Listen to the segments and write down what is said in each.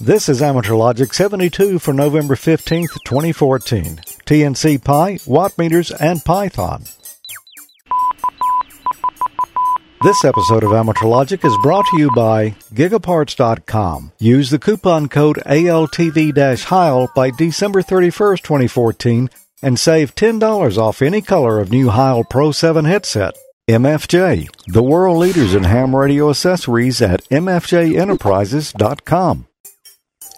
This is Amateur Logic 72 for November 15th, 2014. TNC Pi, watt meters, and Python. This episode of Amateur Logic is brought to you by Gigaparts.com. Use the coupon code ALTV-HEIL by December 31st, 2014 and save $10 off any color of new Heil Pro 7 headset. MFJ, the world leaders in ham radio accessories at MFJEnterprises.com.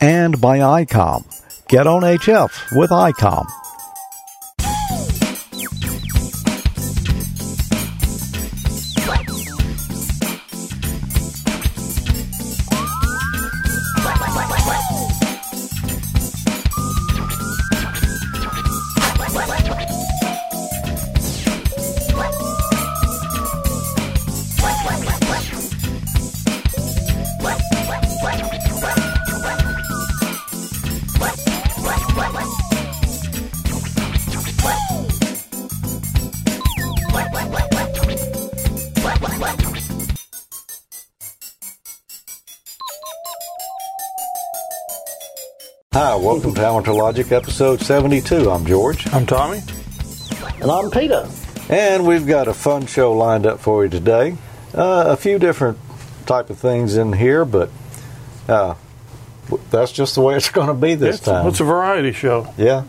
And by ICOM. Get on HF with ICOM. Welcome to Logic episode 72. I'm George. I'm Tommy. And I'm Peter. And we've got a fun show lined up for you today. Uh, a few different type of things in here, but uh, that's just the way it's going to be this it's, time. It's a variety show. Yeah.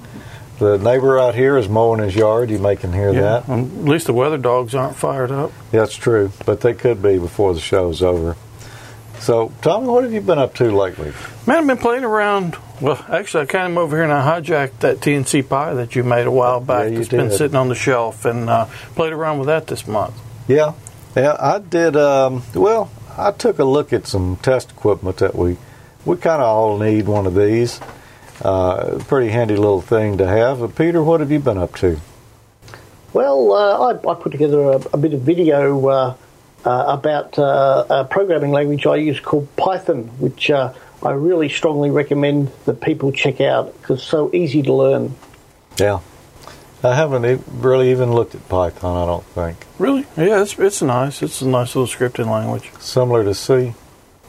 The neighbor out here is mowing his yard. You may can hear Yeah, that. um, at least the weather dogs aren't fired up. That's true, but they could be before the show's over. So, Tommy, what have you been up to lately? Man, I've been playing around. Well, actually, I came over here and I hijacked that TNC Pi that you made a while back. you It's been sitting on the shelf and uh, played around with that this month. Yeah, yeah, I did. Um, well, I took a look at some test equipment that we we kind of all need one of these. Uh, pretty handy little thing to have. But Peter, what have you been up to? Well, uh, I, I put together a, a bit of video uh, uh, about uh, a programming language I use called Python, which uh, I really strongly recommend that people check out because it's so easy to learn. Yeah, I haven't e- really even looked at Python. I don't think Really? Yeah, it's it's nice. It's a nice little scripting language. similar to C.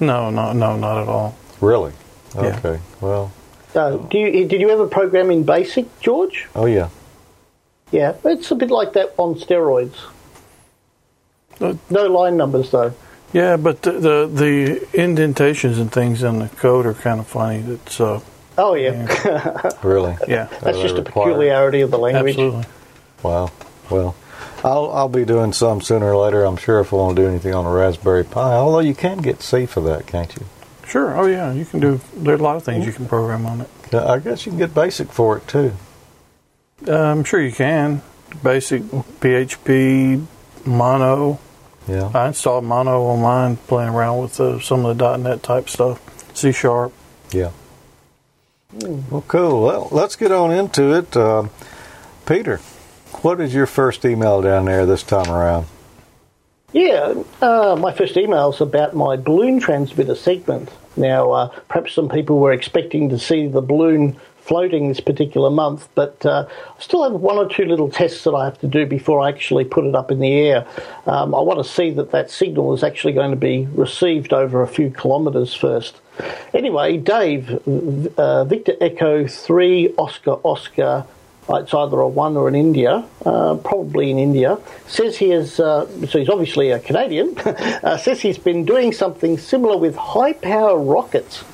No, no, no, not at all. Really? Yeah. Okay. Well, Uh, do you, did you ever program in BASIC, George? oh yeah. Yeah, it's a bit like that on steroids. Uh, No line numbers though. Yeah, but the, the the indentations and things in the code are kind of funny. That's uh, Oh yeah, Really? yeah, that's just they a peculiarity of the language. absolutely. Wow. Well, I'll I'll be doing some sooner or later. I'm sure if I want to do anything on a Raspberry Pi, although you can get C for that, can't you? Sure. Oh yeah, you can do. There are a lot of things you can program on it. Yeah, I guess you can get Basic for it too. Uh, I'm sure you can. Basic PHP, Mono. Yeah. I installed Mono online, playing around with uh, some of the .NET type stuff. C Sharp. Yeah. Well, cool. Well, let's get on into it. Um Peter, what is your first email down there this time around? Yeah, uh, my first email is about my balloon transmitter segment. Now, uh, perhaps some people were expecting to see the balloon floating this particular month, but uh, I still have one or two little tests that I have to do before I actually put it up in the air. Um, I want to see that that signal is actually going to be received over a few kilometres first. Anyway, Dave, uh, Victor Echo 3 Oscar Oscar uh, it's either a one or an India, uh, probably in India, says he is, uh, so he's obviously a Canadian, uh, says he's been doing something similar with high power rockets.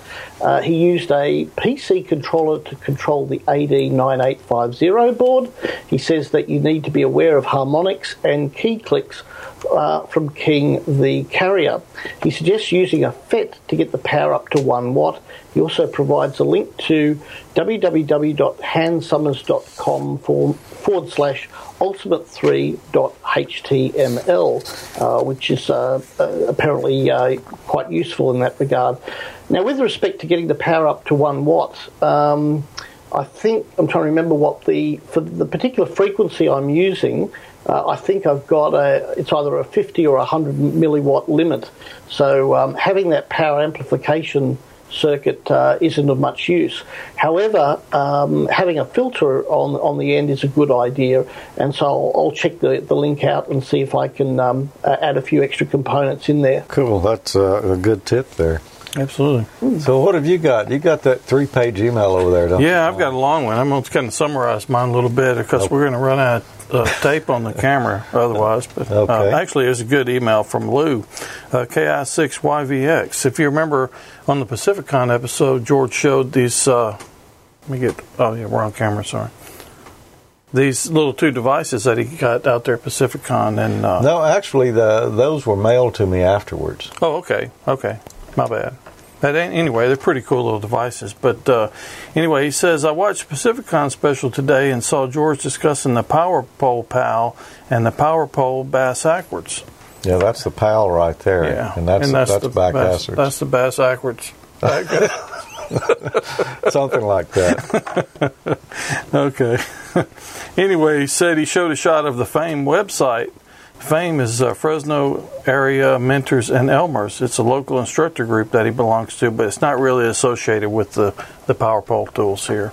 Uh, he used a PC controller to control the AD9850 board. He says that you need to be aware of harmonics and key clicks uh, from King the carrier. He suggests using a FET to get the power up to 1 watt. He also provides a link to www.hanssummers.com forward, forward slash ultimate3.html, uh, which is uh, uh, apparently uh, quite useful in that regard. Now, with respect to getting the power up to 1 watt, um, I think I'm trying to remember what the for the particular frequency I'm using. Uh, I think I've got a it's either a 50 or a 100 milliwatt limit. So um, having that power amplification circuit uh, isn't of much use. However, um, having a filter on on the end is a good idea, and so I'll, I'll check the, the link out and see if I can um, add a few extra components in there. Cool. That's uh, a good tip there. Absolutely. So what have you got? You got that three-page email over there, don't you? Yeah, I've got a long one. I'm going to kind of summarize mine a little bit because we're going to run out of uh, tape on the camera otherwise. But uh, actually, it was a good email from Lou, uh, KI6YVX. If you remember on the Pacificon episode, George showed these. Uh, let me get. Oh, yeah, we're on camera. Sorry. These little two devices that he got out there at Pacificon, and uh, No, actually, the those were mailed to me afterwards. Oh, okay, okay, my bad. But anyway, they're pretty cool little devices. But uh, anyway, he says I watched Pacificon special today and saw George discussing the Power Pole PAL and the Power Pole bass Ackwards. Yeah, that's the PAL right there, Yeah, and that's that's, the back bass, backwards. That's the bass backwards. something like that. Okay. anyway, he said he showed a shot of the Fame website. Fame is uh, Fresno area mentors and Elmers. It's a local instructor group that he belongs to, but it's not really associated with the, the power pole tools here.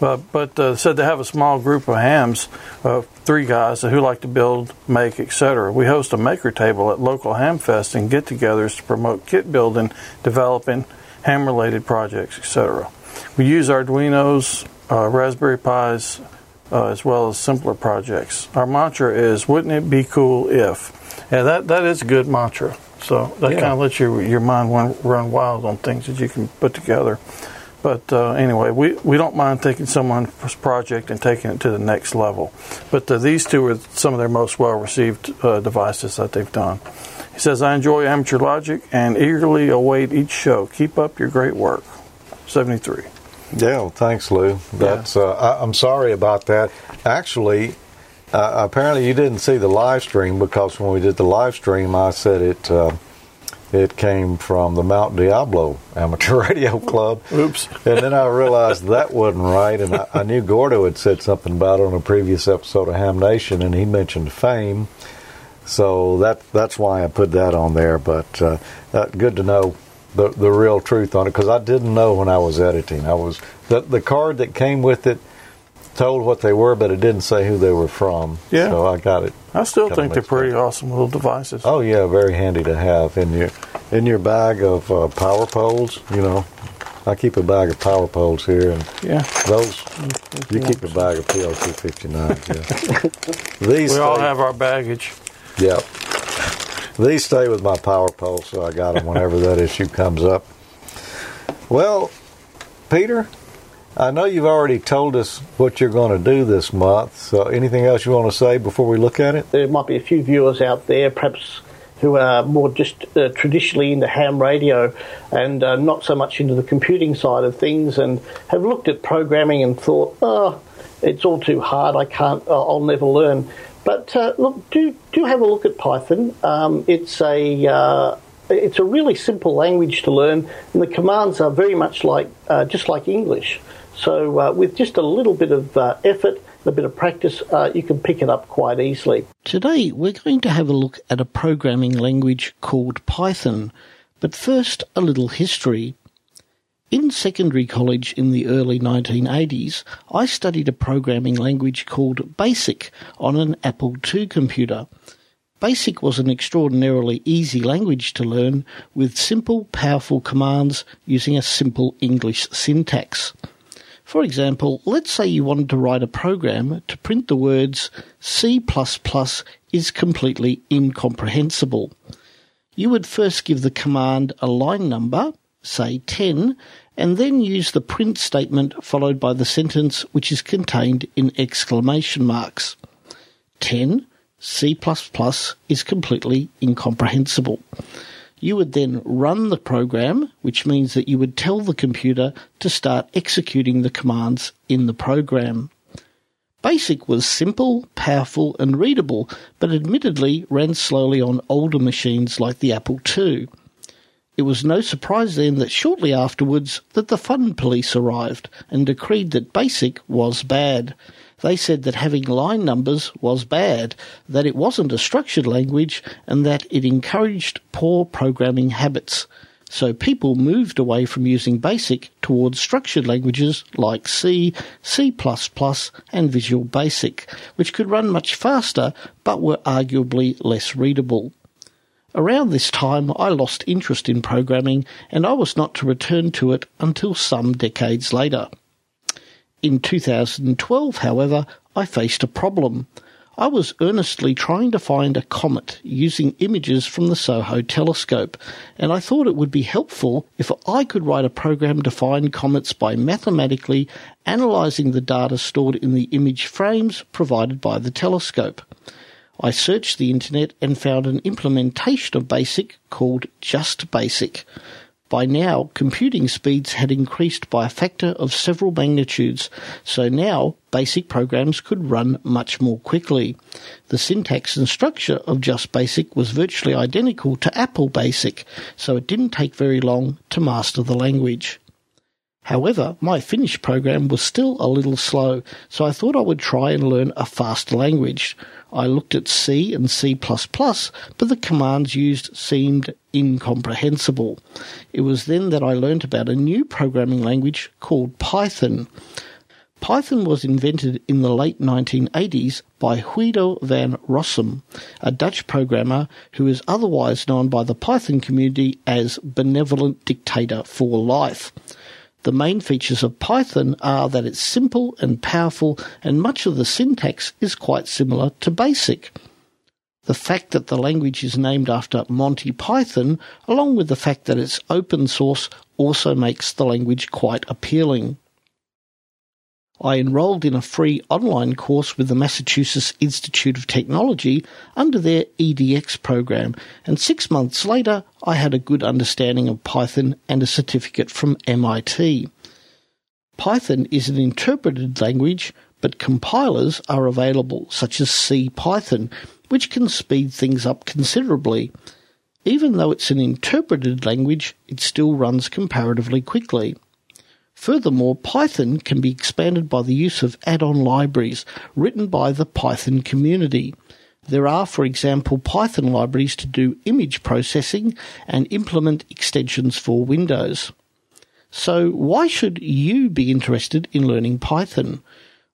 But, but uh, said they have a small group of hams, uh, three guys who like to build, make, etc. We host a maker table at local ham fest and get-togethers to promote kit building, developing, ham-related projects, etc. We use Arduinos, uh, Raspberry Pis, uh, as well as simpler projects. Our mantra is, "Wouldn't it be cool if?" Yeah, that that is a good mantra. So that Yeah. kind of lets your your mind run, run wild on things that you can put together. But uh, anyway, we, we don't mind taking someone's project and taking it to the next level. But uh, these two are some of their most well received uh, devices that they've done. He says, I enjoy Amateur Logic and eagerly await each show. Keep up your great work. 73. Yeah, well, thanks, Lou. That's uh, I, I'm sorry about that. Actually, uh, apparently you didn't see the live stream because when we did the live stream, I said it. Uh, it came from the Mount Diablo Amateur Radio Club. Oops. And then I realized that wasn't right, and I, I knew Gordo had said something about it on a previous episode of Ham Nation, and he mentioned fame. So that that's why I put that on there. But uh, uh, good to know the the real truth on it because I didn't know when I was editing. I was the the card that came with it told what they were, but it didn't say who they were from. Yeah. So I got it. I still think they're mixed up. pretty awesome little devices. Oh yeah, very handy to have in your in your bag of uh, power poles. You know, I keep a bag of power poles here, and Yeah. those you keep a bag of PL two fifty nine. Yeah. These We all have our baggage. Yep. These stay with my power pole, so I got them whenever that issue comes up. Well, Peter, I know you've already told us what you're going to do this month. So, anything else you want to say before we look at it? There might be a few viewers out there, perhaps who are more just uh, traditionally into ham radio and uh, not so much into the computing side of things, and have looked at programming and thought, oh, it's all too hard. I can't. I'll I'll never learn. But uh, look, do do have a look at Python. Um, it's a uh, it's a really simple language to learn, and the commands are very much like uh, just like English. So uh, with just a little bit of uh, effort, and a bit of practice, uh, you can pick it up quite easily. Today we're going to have a look at a programming language called Python. But first, a little history. In secondary college in the early 1980s, I studied a programming language called BASIC on an Apple II computer. BASIC was an extraordinarily easy language to learn with simple, powerful commands using a simple English syntax. For example, let's say you wanted to write a program to print the words C is completely incomprehensible. You would first give the command a line number, say 10, and then use the print statement followed by the sentence which is contained in exclamation marks. 10. C is completely incomprehensible. You would then run the program, which means that you would tell the computer to start executing the commands in the program. BASIC was simple, powerful, and readable, but admittedly ran slowly on older machines like the Apple II. It was no surprise then that shortly afterwards that the fun police arrived and decreed that BASIC was bad. They said that having line numbers was bad, that it wasn't a structured language, and that it encouraged poor programming habits. So people moved away from using BASIC towards structured languages like C, C++, and Visual Basic, which could run much faster but were arguably less readable. Around this time, I lost interest in programming and I was not to return to it until some decades later. In 2012, however, I faced a problem. I was earnestly trying to find a comet using images from the SOHO telescope, and I thought it would be helpful if I could write a program to find comets by mathematically analysing the data stored in the image frames provided by the telescope. I searched the internet and found an implementation of BASIC called Just Basic. By now, computing speeds had increased by a factor of several magnitudes, so now basic programs could run much more quickly. The syntax and structure of Just Basic was virtually identical to Apple Basic, so it didn't take very long to master the language. However, my finished program was still a little slow, so I thought I would try and learn a faster language. I looked at C and C++, but the commands used seemed incomprehensible. It was then that I learnt about a new programming language called Python. Python was invented in the late 1980s by Guido van Rossum, a Dutch programmer who is otherwise known by the Python community as Benevolent Dictator for Life. The main features of Python are that it's simple and powerful, and much of the syntax is quite similar to BASIC. The fact that the language is named after Monty Python, along with the fact that it's open source, also makes the language quite appealing. I enrolled in a free online course with the Massachusetts Institute of Technology under their EDX program, and six months later I had a good understanding of Python and a certificate from MIT. Python is an interpreted language, but compilers are available, such as CPython, which can speed things up considerably. Even though it's an interpreted language, it still runs comparatively quickly. Furthermore, Python can be expanded by the use of add-on libraries written by the Python community. There are, for example, Python libraries to do image processing and implement extensions for Windows. So why should you be interested in learning Python?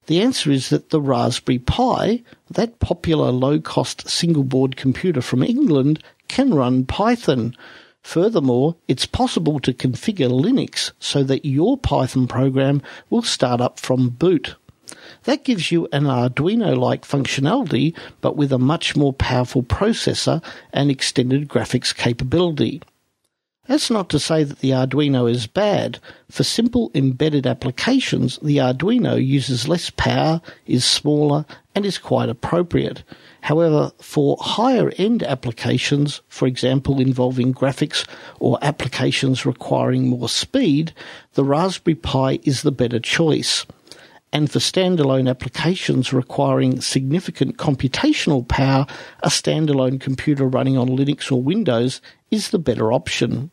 The answer is that the Raspberry Pi, that popular low-cost single-board computer from England, can run Python. Furthermore, it's possible to configure Linux so that your Python program will start up from boot. That gives you an Arduino-like functionality, but with a much more powerful processor and extended graphics capability. That's not to say that the Arduino is bad. For simple embedded applications, the Arduino uses less power, is smaller, and is quite appropriate. However, for higher end applications, for example involving graphics or applications requiring more speed, the Raspberry Pi is the better choice. And for standalone applications requiring significant computational power, a standalone computer running on Linux or Windows is the better option.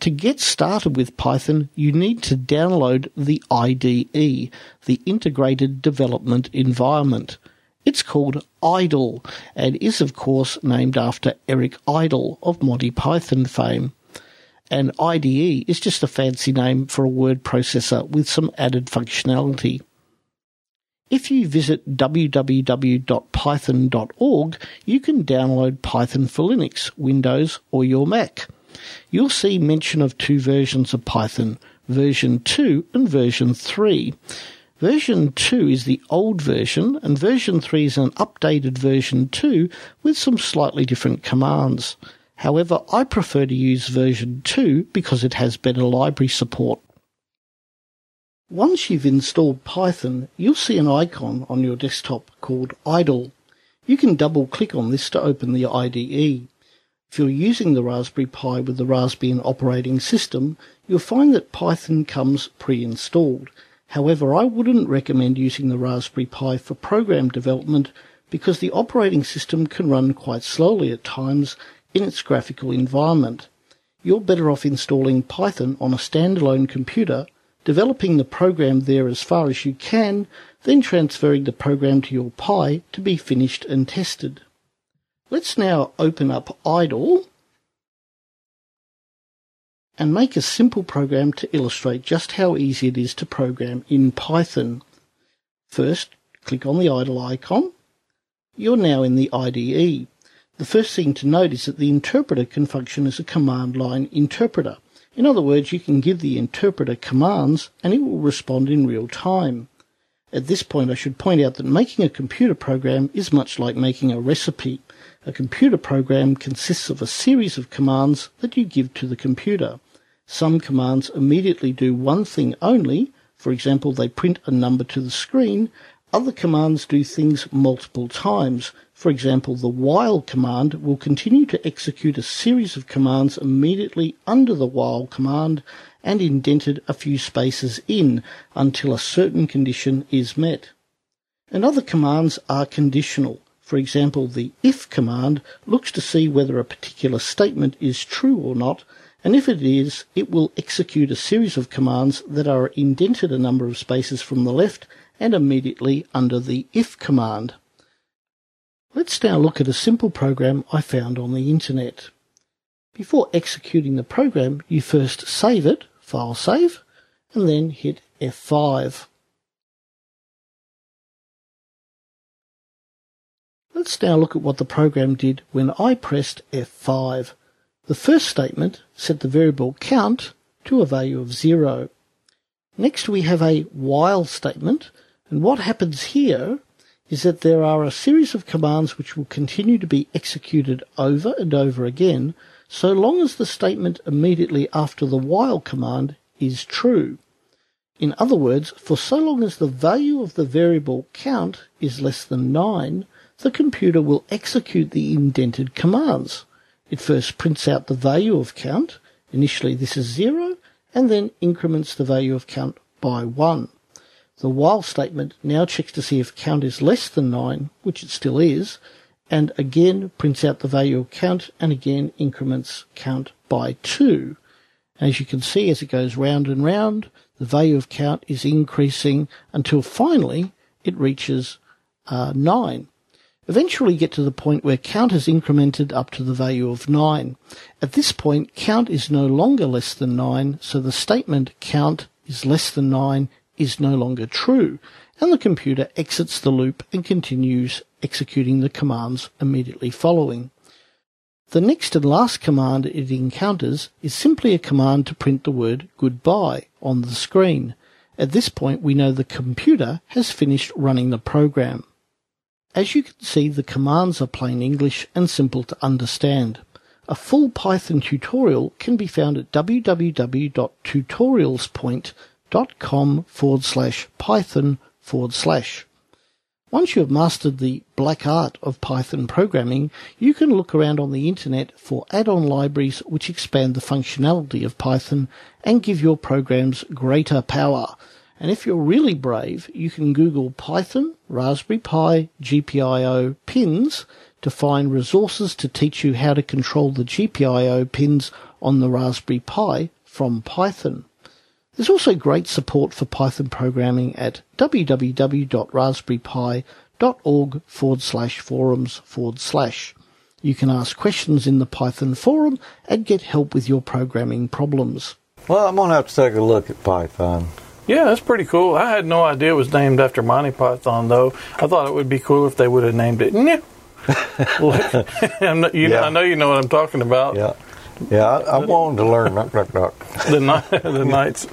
To get started with Python, you need to download the IDE, the Integrated Development Environment. It's called Idle and is, of course, named after Eric Idle of Monty Python fame. And IDE is just a fancy name for a word processor with some added functionality. If you visit www.python.org, you can download Python for Linux, Windows, or your Mac. You'll see mention of two versions of Python, version 2 and version 3. Version 2 is the old version, and version 3 is an updated version 2 with some slightly different commands. However, I prefer to use version 2 because it has better library support. Once you've installed Python, you'll see an icon on your desktop called Idle. You can double click on this to open the IDE. If you're using the Raspberry Pi with the Raspbian operating system, you'll find that Python comes pre-installed. However, I wouldn't recommend using the Raspberry Pi for program development because the operating system can run quite slowly at times in its graphical environment. You're better off installing Python on a standalone computer, developing the program there as far as you can, then transferring the program to your Pi to be finished and tested. Let's now open up Idle and make a simple program to illustrate just how easy it is to program in Python. First, click on the idle icon. You're now in the IDE. The first thing to note is that the interpreter can function as a command line interpreter. In other words, you can give the interpreter commands and it will respond in real time. At this point, I should point out that making a computer program is much like making a recipe. A computer program consists of a series of commands that you give to the computer. Some commands immediately do one thing only, for example, they print a number to the screen. Other commands do things multiple times. For example, the while command will continue to execute a series of commands immediately under the while command and indented a few spaces in until a certain condition is met. And other commands are conditional. For example, the if command looks to see whether a particular statement is true or not, and if it is, it will execute a series of commands that are indented a number of spaces from the left and immediately under the if command. Let's now look at a simple program I found on the internet. Before executing the program, you first save it, file save, and then hit F5. Let's now look at what the program did when I pressed F5. The first statement set the variable count to a value of zero. Next we have a while statement, and what happens here is that there are a series of commands which will continue to be executed over and over again so long as the statement immediately after the while command is true. In other words, for so long as the value of the variable count is less than 9, the computer will execute the indented commands. It first prints out the value of count, initially this is 0, and then increments the value of count by 1. The while statement now checks to see if count is less than 9, which it still is, and again prints out the value of count and again increments count by 2. As you can see, as it goes round and round, the value of count is increasing until finally it reaches uh, 9 eventually get to the point where count is incremented up to the value of 9. At this point, count is no longer less than 9, so the statement count is less than 9 is no longer true, and the computer exits the loop and continues executing the commands immediately following. The next and last command it encounters is simply a command to print the word goodbye on the screen. At this point, we know the computer has finished running the program. As you can see, the commands are plain English and simple to understand. A full Python tutorial can be found at www.tutorialspoint.com forward slash python forward slash. Once you have mastered the black art of Python programming, you can look around on the internet for add-on libraries which expand the functionality of Python and give your programs greater power. And if you're really brave, you can Google Python, Raspberry Pi, GPIO pins to find resources to teach you how to control the GPIO pins on the Raspberry Pi from Python. There's also great support for Python programming at www.raspberrypi.org forward slash forums forward slash. You can ask questions in the Python forum and get help with your programming problems. Well, I'm going to have to take a look at Python. Yeah, that's pretty cool. I had no idea it was named after Monty Python, though. I thought it would be cool if they would have named it. you yeah. I know you know what I'm talking about. Yeah, yeah. I, I wanted to learn. Knock, knock, knock. the night, the nights.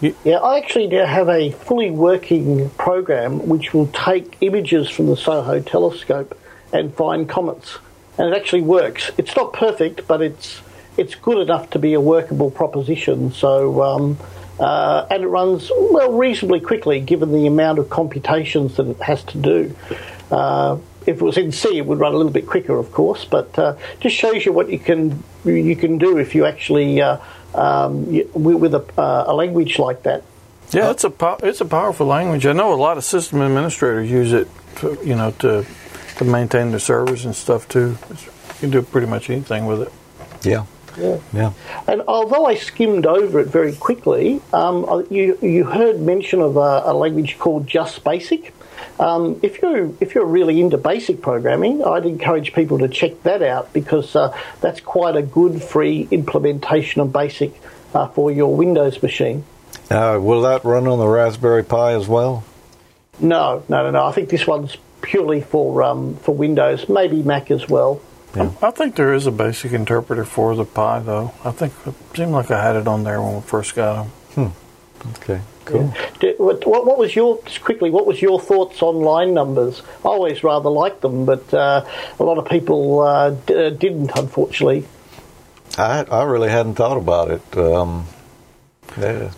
Yeah, I actually now have a fully working program which will take images from the SOHO telescope and find comets, and it actually works. It's not perfect, but it's it's good enough to be a workable proposition. So. Um, uh, and it runs well reasonably quickly given the amount of computations that it has to do. Uh, if it was in C, it would run a little bit quicker, of course, but uh, just shows you what you can you can do if you actually uh, um, with a, uh, a, language like that. Yeah, it's a it's a powerful language. I know a lot of system administrators use it, to, you know, to to maintain their servers and stuff too. You can do pretty much anything with it. Yeah. Yeah. yeah. And although I skimmed over it very quickly, um, you, you heard mention of a, a language called Just Basic. Um, if you're if you're really into basic programming, I'd encourage people to check that out because uh, that's quite a good free implementation of Basic uh, for your Windows machine. Uh, will that run on the Raspberry Pi as well? No, no, no, no. I think this one's purely for um, for Windows, maybe Mac as well. Yeah. I think there is a basic interpreter for the Pi, though. I think it seemed like I had it on there when we first got them. Okay, cool. Did- What, what what was your just quickly? What was your thoughts on line numbers? I always rather liked them, but uh, a lot of people uh, d- uh, didn't, unfortunately. I I really hadn't thought about it. Um, yeah,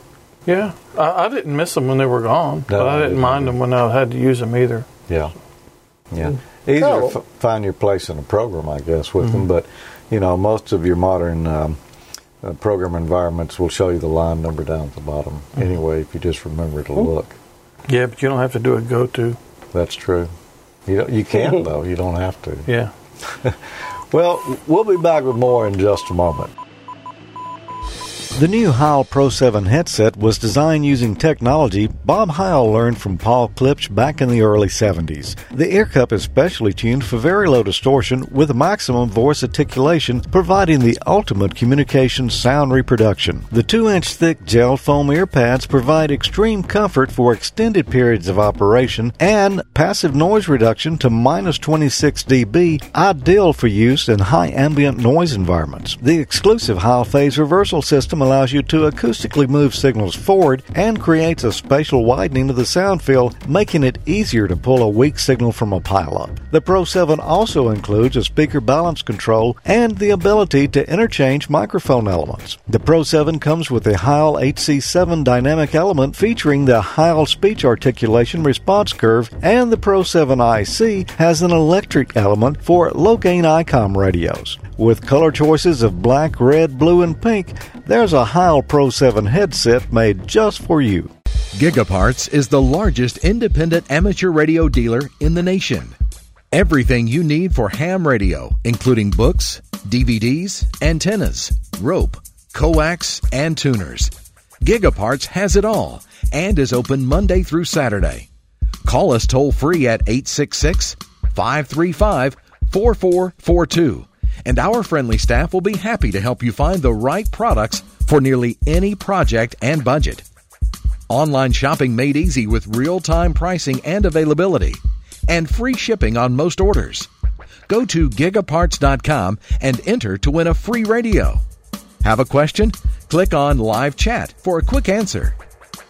Yeah, I, I didn't miss them when they were gone, No, but I I didn't didn't mind them when I had to use them either. yeah, yeah. Easier Oh. to f- find your place in a program, I guess, with Mm-hmm. them. But you know, most of your modern um, uh, program environments will show you the line number down at the bottom. Mm-hmm. Anyway, if you just remember to look, Yeah, but you don't have to do a go to. that's true. You don't, you can though. You don't have to. Yeah. Well, we'll be back with more in just a moment. The new Heil Pro 7 headset was designed using technology Bob Heil learned from Paul Klipsch back in the early 70s. The ear cup is specially tuned for very low distortion with maximum voice articulation, providing the ultimate communication sound reproduction. The 2 inch thick gel foam ear pads provide extreme comfort for extended periods of operation and passive noise reduction to minus 26 dB, ideal for use in high ambient noise environments. The exclusive Heil phase reversal system allows you to acoustically move signals forward and creates a spatial widening of the sound field, making it easier to pull a weak signal from a pileup. The Pro 7 also includes a speaker balance control and the ability to interchange microphone elements. The Pro 7 comes with the Heil HC7 dynamic element featuring the Heil speech articulation response curve, and the Pro 7 IC has an electret element for low gain ICOM radios. With color choices of black, red, blue, and pink, there's a Heil Pro 7 headset made just for you. Gigaparts is the largest independent amateur radio dealer in the nation. Everything you need for ham radio, including books, DVDs, antennas, rope, coax, and tuners. Gigaparts has it all and is open Monday through Saturday. Call us toll free at 866 535 4442, and our friendly staff will be happy to help you find the right products for nearly any project and budget. Online shopping made easy with real time pricing and availability, and free shipping on most orders. Go to gigaparts.com and enter to win a free radio. Have a question? Click on live chat for a quick answer.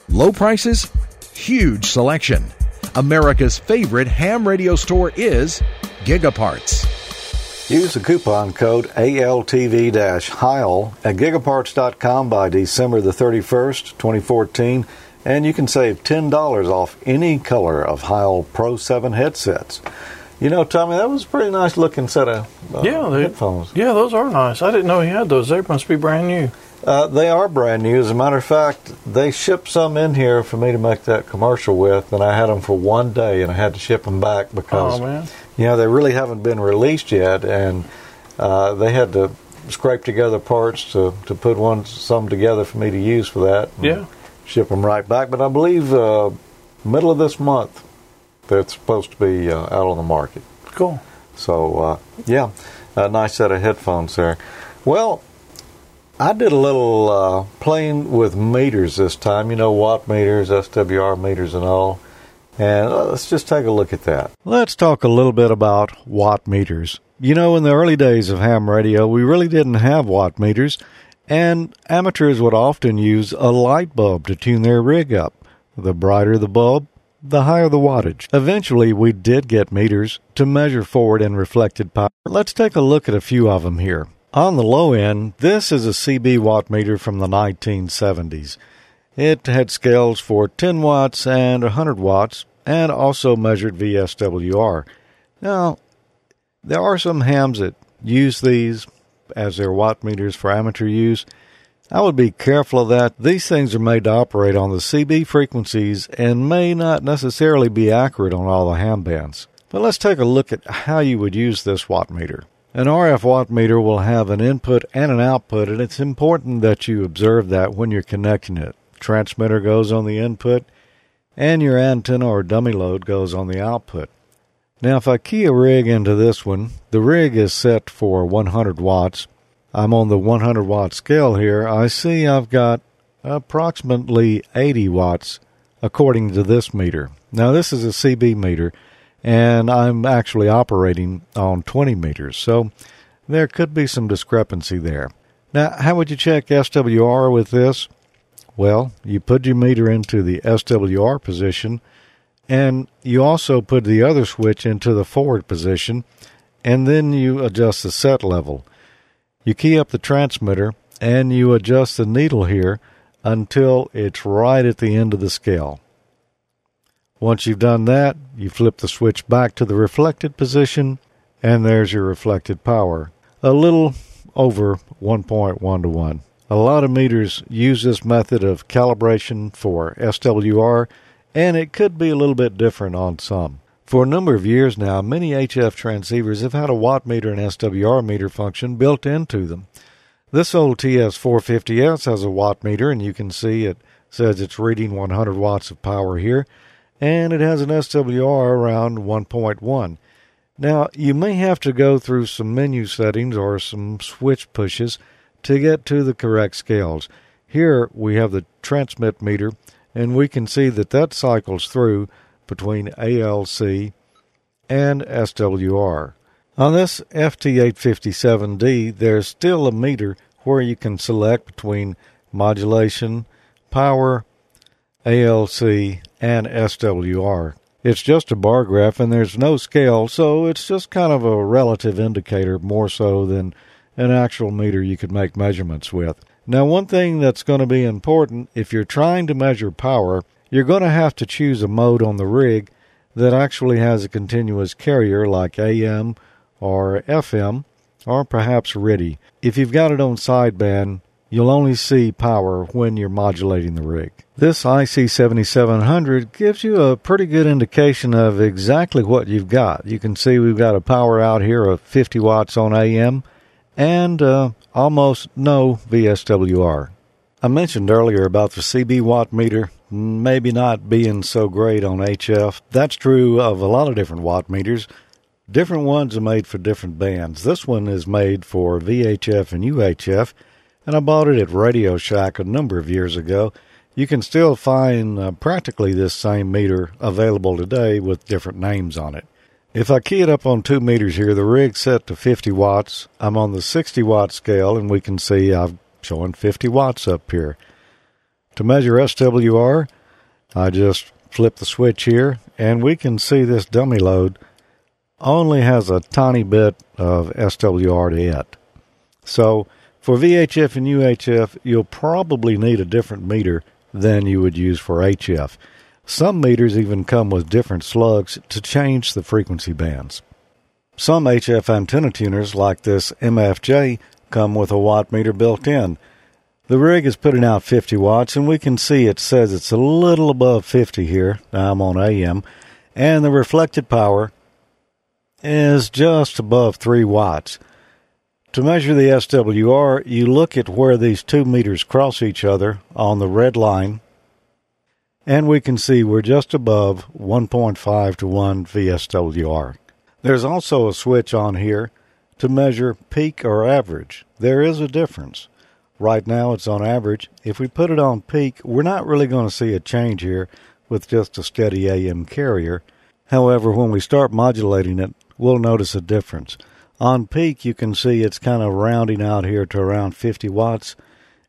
Low prices, huge selection. America's favorite ham radio store is Gigaparts. Use the coupon code ALTV-HEIL at gigaparts.com by December the 31st, 2014, and you can save $10 off any color of Heil Pro 7 headsets. You know, Tommy, that was a pretty nice looking set of uh, Yeah, they, headphones. yeah, those are nice. I didn't know he had those. They must be brand new. Uh, they are brand new. As a matter of fact, they shipped some in here for me to make that commercial with, and I had them for one day, and I had to ship them back because Oh man, you know they really haven't been released yet, and uh, they had to scrape together parts to, to put one some together for me to use for that. Yeah. ship them right back. But I believe uh, middle of this month they're supposed to be uh, out on the market. cool. So uh, yeah, a nice set of headphones there. Well, I did a little uh, playing with meters this time. You know, watt meters, SWR meters, and all. And uh, let's just take a look at that. Let's talk a little bit about watt meters. You know, in the early days of ham radio, we really didn't have watt meters, and amateurs would often use a light bulb to tune their rig up. The brighter the bulb, the higher the wattage. Eventually, we did get meters to measure forward and reflected power. Let's take a look at a few of them here. On the low end, this is a CB watt meter from the 1970s. It had scales for 10 watts and 100 watts and also measured VSWR. Now, there are some hams that use these as their watt meters for amateur use. I would be careful of that. These things are made to operate on the CB frequencies and may not necessarily be accurate on all the ham bands. But let's take a look at how you would use this watt meter. An RF watt meter will have an input and an output, and it's important that you observe that when you're connecting it. Transmitter goes on the input, and your antenna or dummy load goes on the output. Now, if I key a rig into this one, the rig is set for 100 watts. I'm on the 100 watt scale here. I see I've got approximately 80 watts according to this meter. Now, this is a CB meter, and I'm actually operating on 20 meters. So there could be some discrepancy there. Now, how would you check SWR with this? Well, you put your meter into the SWR position, and you also put the other switch into the forward position, and then you adjust the set level. You key up the transmitter, and you adjust the needle here until it's right at the end of the scale. Once you've done that, you flip the switch back to the reflected position, and there's your reflected power. A little over 1.1 to 1. A lot of meters use this method of calibration for SWR, and it could be a little bit different on some. For a number of years now, many HF transceivers have had a watt meter and SWR meter function built into them. This old TS450S has a watt meter, and you can see it says it's reading 100 watts of power here, and it has an SWR around 1.1. Now, you may have to go through some menu settings or some switch pushes to get to the correct scales. Here we have the transmit meter, and we can see that that cycles through between ALC and SWR. On this FT857D, there's still a meter where you can select between modulation, power, ALC, and SWR. It's just a bar graph and there's no scale, so it's just kind of a relative indicator more so than an actual meter you could make measurements with. Now, one thing that's going to be important if you're trying to measure power, you're going to have to choose a mode on the rig that actually has a continuous carrier like AM or FM or perhaps RTTY. If you've got it on sideband, you'll only see power when you're modulating the rig. This IC7700 gives you a pretty good indication of exactly what you've got. You can see we've got a power out here of 50 watts on AM and uh, almost no VSWR. I mentioned earlier about the CB watt meter maybe not being so great on HF. That's true of a lot of different watt meters. Different ones are made for different bands. This one is made for VHF and UHF, and I bought it at Radio Shack a number of years ago. You can still find uh, practically this same meter available today with different names on it. If I key it up on two meters here, the rig's set to 50 watts. I'm on the 60 watt scale, and we can see I'm showing 50 watts up here. To measure SWR, I just flip the switch here, and we can see this dummy load only has a tiny bit of SWR to it. So for VHF and UHF, you'll probably need a different meter than you would use for HF. Some meters even come with different slugs to change the frequency bands. Some HF antenna tuners, like this MFJ, come with a watt meter built in. The rig is putting out 50 watts, and we can see it says it's a little above 50 here. I'm on AM. And the reflected power is just above 3 watts. To measure the SWR, you look at where these two meters cross each other on the red line and we can see we're just above 1.5 to 1 VSWR. There's also a switch on here to measure peak or average. There is a difference. Right now it's on average. If we put it on peak, we're not really going to see a change here with just a steady AM carrier. However, when we start modulating it, we'll notice a difference. On peak, you can see it's kind of rounding out here to around 50 watts.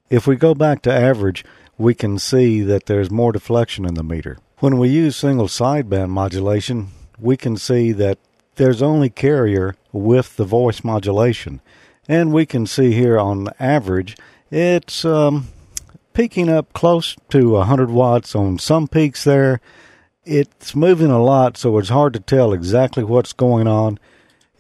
If we go back to average, we can see that there's more deflection in the meter. When we use single sideband modulation, we can see that there's only carrier with the voice modulation. And we can see here on average, it's um, peaking up close to 100 watts on some peaks there. It's moving a lot, so it's hard to tell exactly what's going on.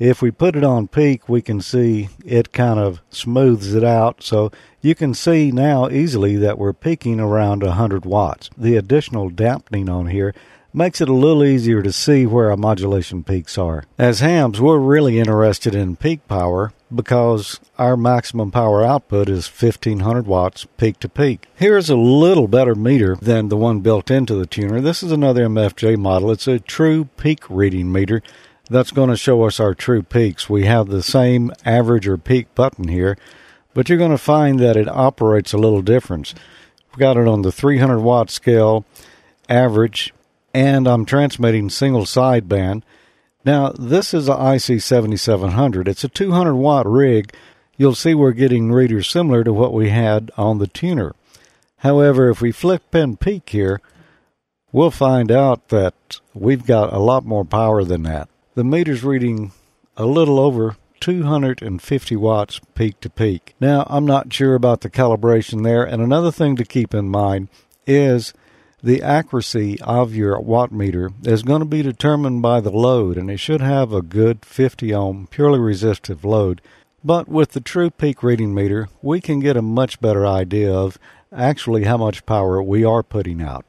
If we put it on peak, we can see it kind of smooths it out. So you can see now easily that we're peaking around 100 watts. The additional dampening on here makes it a little easier to see where our modulation peaks are. As hams, we're really interested in peak power because our maximum power output is 1500 watts peak to peak. Here's a little better meter than the one built into the tuner. This is another MFJ model. It's a true peak reading meter that's going to show us our true peaks. We have the same average or peak button here, but you're going to find that it operates a little different. We've got it on the 300 watt scale, average, and I'm transmitting single sideband. Now, this is a IC 7700. It's a 200 watt rig. You'll see we're getting readers similar to what we had on the tuner. However, if we flip and peak here, we'll find out that we've got a lot more power than that. The meter's reading a little over 250 watts peak to peak. Now, I'm not sure about the calibration there, and another thing to keep in mind is the accuracy of your watt meter is going to be determined by the load, and it should have a good 50 ohm purely resistive load. But with the true peak reading meter, we can get a much better idea of actually how much power we are putting out.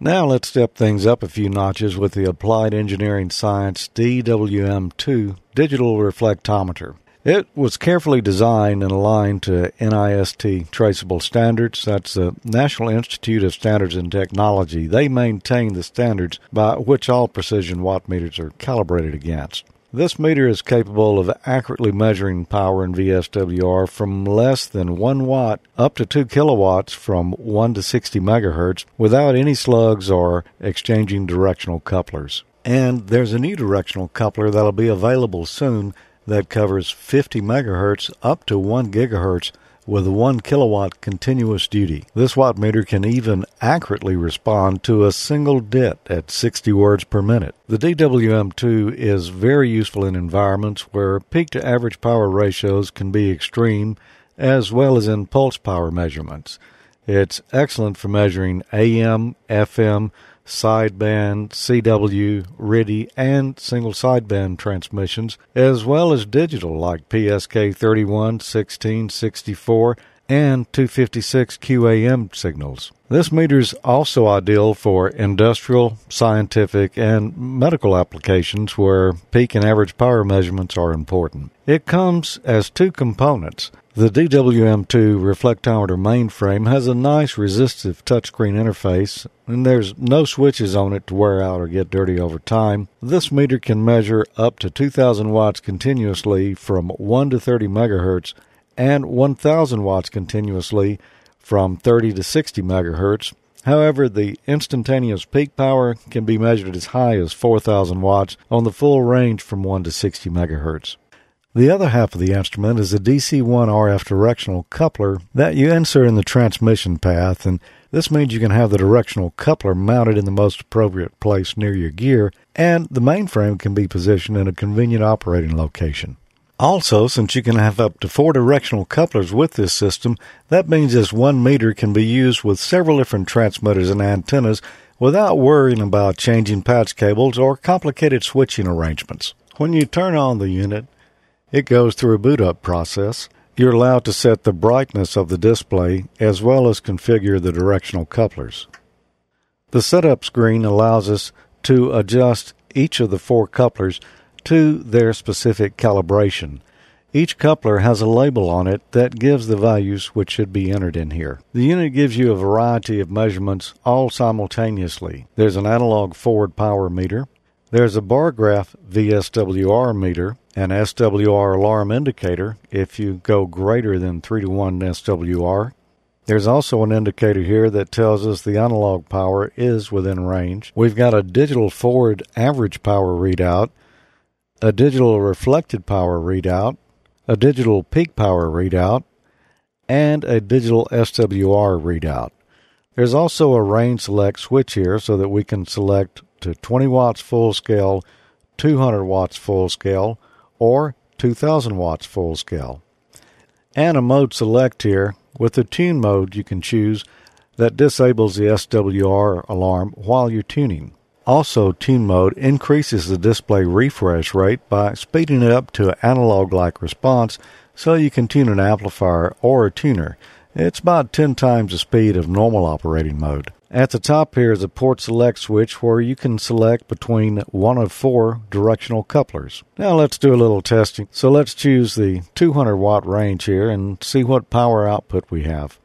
Now let's step things up a few notches with the Applied Engineering Science DWM2 digital reflectometer. It was carefully designed and aligned to NIST traceable standards. That's the National Institute of Standards and Technology. They maintain the standards by which all precision watt meters are calibrated against. This meter is capable of accurately measuring power in VSWR from less than 1 watt up to 2 kilowatts from 1 to 60 megahertz without any slugs or exchanging directional couplers. And there's a new directional coupler that'll be available soon that covers 50 megahertz up to 1 gigahertz with a 1 kilowatt continuous duty. This watt meter can even accurately respond to a single DIT at 60 words per minute. The DWM2 is very useful in environments where peak to average power ratios can be extreme, as well as in pulse power measurements. It's excellent for measuring AM, FM, sideband, CW, RTTY, and single sideband transmissions, as well as digital like PSK 31, 16, 64, and 256 QAM signals. This meter is also ideal for industrial, scientific, and medical applications where peak and average power measurements are important. It comes as two components the DWM2 reflectometer mainframe has a nice resistive touchscreen interface, and there's no switches on it to wear out or get dirty over time. This meter can measure up to 2000 watts continuously from 1 to 30 megahertz and 1000 watts continuously from 30 to 60 megahertz. However, the instantaneous peak power can be measured as high as 4000 watts on the full range from 1 to 60 megahertz. The other half of the instrument is a DC1 RF directional coupler that you insert in the transmission path, and this means you can have the directional coupler mounted in the most appropriate place near your gear, and the mainframe can be positioned in a convenient operating location. Also, since you can have up to four directional couplers with this system, that means this one meter can be used with several different transmitters and antennas without worrying about changing patch cables or complicated switching arrangements. When you turn on the unit, it goes through a boot up process. You're allowed to set the brightness of the display as well as configure the directional couplers. The setup screen allows us to adjust each of the four couplers to their specific calibration. Each coupler has a label on it that gives the values which should be entered in here. The unit gives you a variety of measurements all simultaneously. There's an analog forward power meter, there's a bar graph VSWR meter, an SWR alarm indicator if you go greater than 3 to 1 SWR. There's also an indicator here that tells us the analog power is within range. We've got a digital forward average power readout, a digital reflected power readout, a digital peak power readout, and a digital SWR readout. There's also a range select switch here so that we can select to 20 watts full scale, 200 watts full scale, or 2000 watts full scale. And a mode select here. With the tune mode, you can choose that disables the SWR alarm while you're tuning. Also, tune mode increases the display refresh rate by speeding it up to an analog like response so you can tune an amplifier or a tuner. It's about 10 times the speed of normal operating mode. At the top here is a port select switch where you can select between one of four directional couplers. Now let's do a little testing. So let's choose the 200 watt range here and see what power output we have.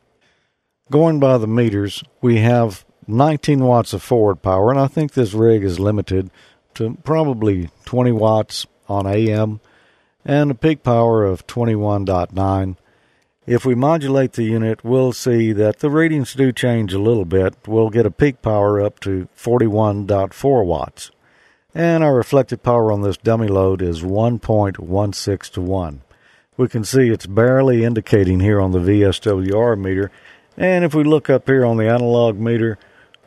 Going by the meters, we have 19 watts of forward power, and I think this rig is limited to probably 20 watts on AM and a peak power of 21.9 if we modulate the unit, we'll see that the readings do change a little bit. We'll get a peak power up to 41.4 watts. and our reflected power on this dummy load is 1.16 to 1. We can see it's barely indicating here on the VSWR meter, and if we look up here on the analog meter,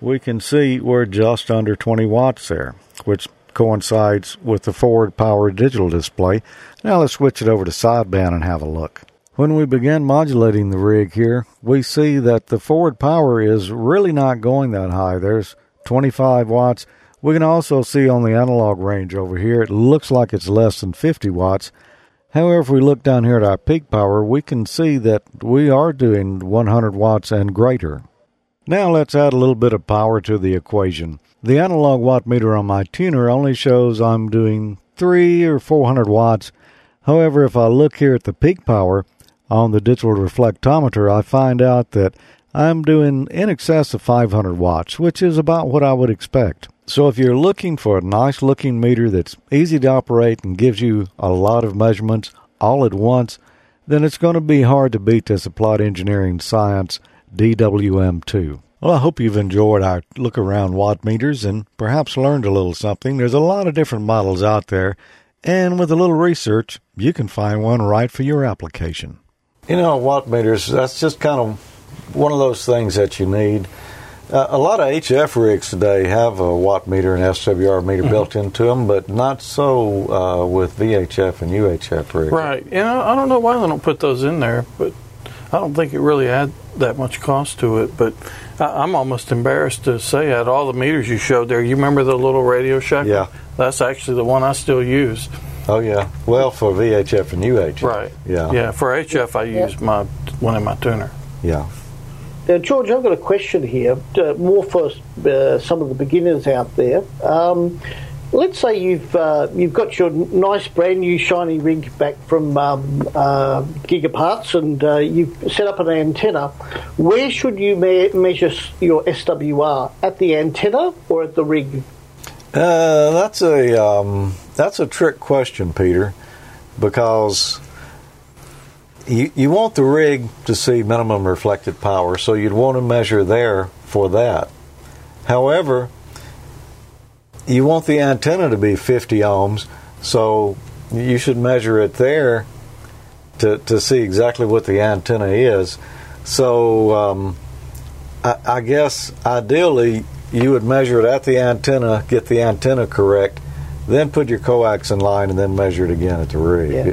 we can see we're just under 20 watts there, which coincides with the forward power digital display. Now let's switch it over to sideband and have a look. When we begin modulating the rig here, we see that the forward power is really not going that high. There's 25 watts. We can also see on the analog range over here, it looks like it's less than 50 watts. However, if we look down here at our peak power, we can see that we are doing 100 watts and greater. Now let's add a little bit of power to the equation. The analog watt meter on my tuner only shows I'm doing 3 or 400 watts. However, if I look here at the peak power on the digital reflectometer, I find out that I'm doing in excess of 500 watts, which is about what I would expect. So if you're looking for a nice looking meter that's easy to operate and gives you a lot of measurements all at once, then it's going to be hard to beat this Applied Engineering Science DWM2. Well, I hope you've enjoyed our look around watt meters and perhaps learned a little something. There's a lot of different models out there, and with a little research, you can find one right for your application. You know, watt meters, that's just kind of one of those things that you need. Uh, a lot of HF rigs today have a watt meter and SWR meter mm-hmm. built into them, but not so uh, with VHF and UHF rigs. Right. And I don't know why they don't put those in there, but I don't think it really adds that much cost to it. But I'm almost embarrassed to say out all the meters you showed there, you remember the little Radio Shack? Yeah. That's actually the one I still use. Oh yeah. Well, for VHF and UHF. Right. Yeah. Yeah. For HF, I use yeah. my one in my tuner. Yeah. Now, George, I've got a question here, uh, more for uh, some of the beginners out there. Um, let's say you've uh, you've got your nice brand new shiny rig back from um, uh, Gigaparts, and uh, you've set up an antenna. Where should you me- measure your SWR? At the antenna or at the rig? Uh, that's a um, that's a trick question, Peter, because you, you want the rig to see minimum reflected power, so you'd want to measure there for that. However, you want the antenna to be 50 ohms, so you should measure it there to, to see exactly what the antenna is. So um, I, I guess ideally you would measure it at the antenna, get the antenna correct, then put your coax in line, and then measure it again at the rig. Yeah.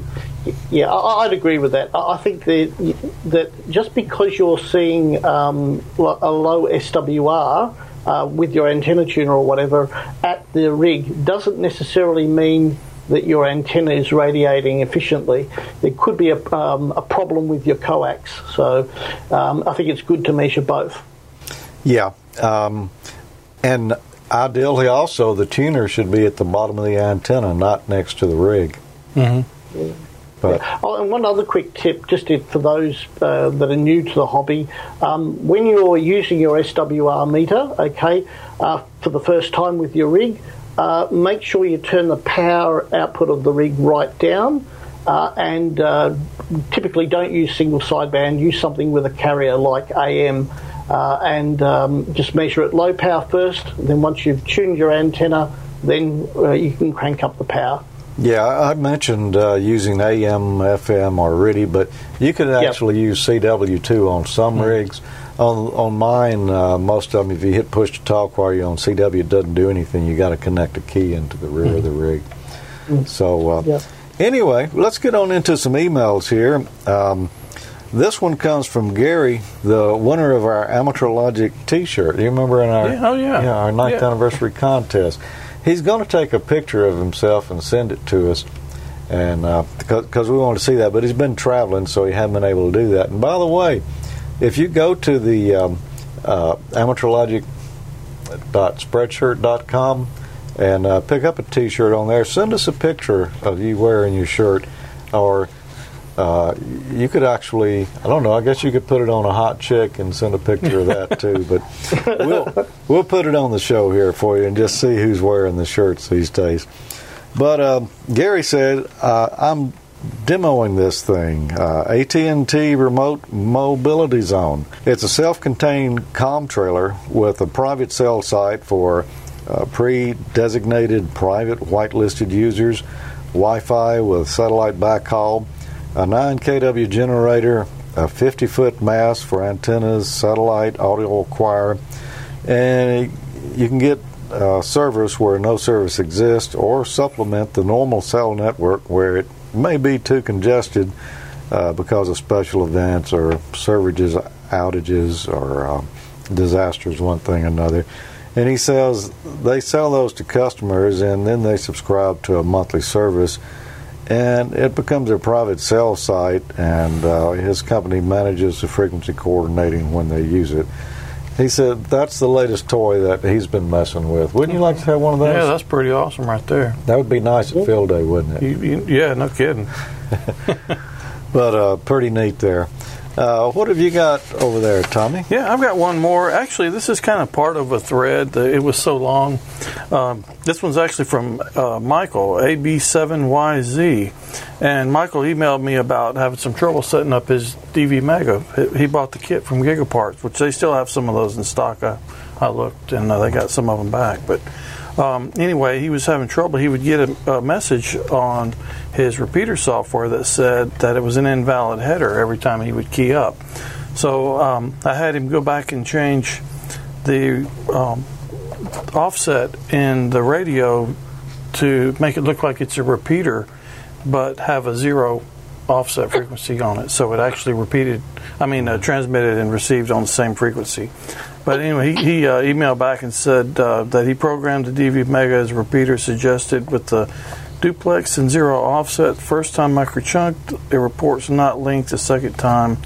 Yeah, I'd agree with that. I think that that just because you're seeing um, a low SWR uh, with your antenna tuner or whatever at the rig doesn't necessarily mean that your antenna is radiating efficiently. There could be a, um, a problem with your coax. So um, I think it's good to measure both. Yeah. Um, and ideally, also, the tuner should be at the bottom of the antenna, not next to the rig. Mm-hmm. Yeah. But oh, and one other quick tip, just for those uh, that are new to the hobby, um, when you're using your SWR meter, okay, uh, for the first time with your rig, uh, make sure you turn the power output of the rig right down. Uh, and uh, typically don't use single sideband, use something with a carrier like AM. Uh, and um, just measure at low power first. Then once you've tuned your antenna, then you can crank up the power. Yeah, I mentioned uh, using AM, FM already, but you could actually yep. use CW2 on some mm-hmm. rigs. On on mine, uh, most of them, if you hit push to talk while you're on CW, it doesn't do anything. You got to connect a key into the rear mm-hmm. of the rig. Mm-hmm. So, uh, yep. anyway, let's get on into some emails here. Um, this one comes from Gary, the winner of our Amateur Logic T-shirt. Do you remember in our yeah, oh yeah, yeah our ninth yeah. anniversary contest? he's going to take a picture of himself and send it to us, and because uh, we want to see that. But he's been traveling, so he hasn't been able to do that. And by the way, if you go to the um, uh, amateurlogic.spreadshirt.com and uh, pick up a T-shirt on there, send us a picture of you wearing your shirt, or uh, you could actually, I don't know, I guess you could put it on a hot chick and send a picture of that too. But we'll we'll put it on the show here for you and just see who's wearing the shirts these days. But uh, Gary said, uh, I'm demoing this thing, uh, AT&T Remote Mobility Zone. It's a self-contained com trailer with a private cell site for uh, pre-designated private whitelisted users, Wi-Fi with satellite backhaul, a 9 kW generator, a 50 foot mast for antennas, satellite audio acquire, and you can get uh, service where no service exists or supplement the normal cell network where it may be too congested uh, because of special events or services outages or uh, disasters, one thing or another. And he sells, they sell those to customers, and then they subscribe to a monthly service, and it becomes a private cell site. And uh, his company manages the frequency coordinating when they use it. He said that's the latest toy that he's been messing with. Wouldn't you like to have one of those? Yeah, that's pretty awesome right there. That would be nice at field day, wouldn't it? You, you, yeah, no kidding. but uh, pretty neat there. Uh, what have you got over there, Tommy? Yeah, I've got one more. Actually, this is kind of part of a thread. It was so long. Um, this one's actually from uh, Michael, AB7YZ. And Michael emailed me about having some trouble setting up his DV Mega. He bought the kit from Gigaparts, which they still have some of those in stock. I, I looked, and uh, they got some of them back. But um, anyway, he was having trouble. He would get a, a, message on his repeater software that said that it was an invalid header every time he would key up. So um, I had him go back and change the um, offset in the radio to make it look like it's a repeater, but have a zero offset frequency on it. So it actually repeated, I mean, uh, transmitted and received on the same frequency. But anyway, he, he uh, emailed back and said uh, that he programmed the DV Mega as repeater suggested with the duplex and zero offset. First time microchunked, it reports not linked. The second time,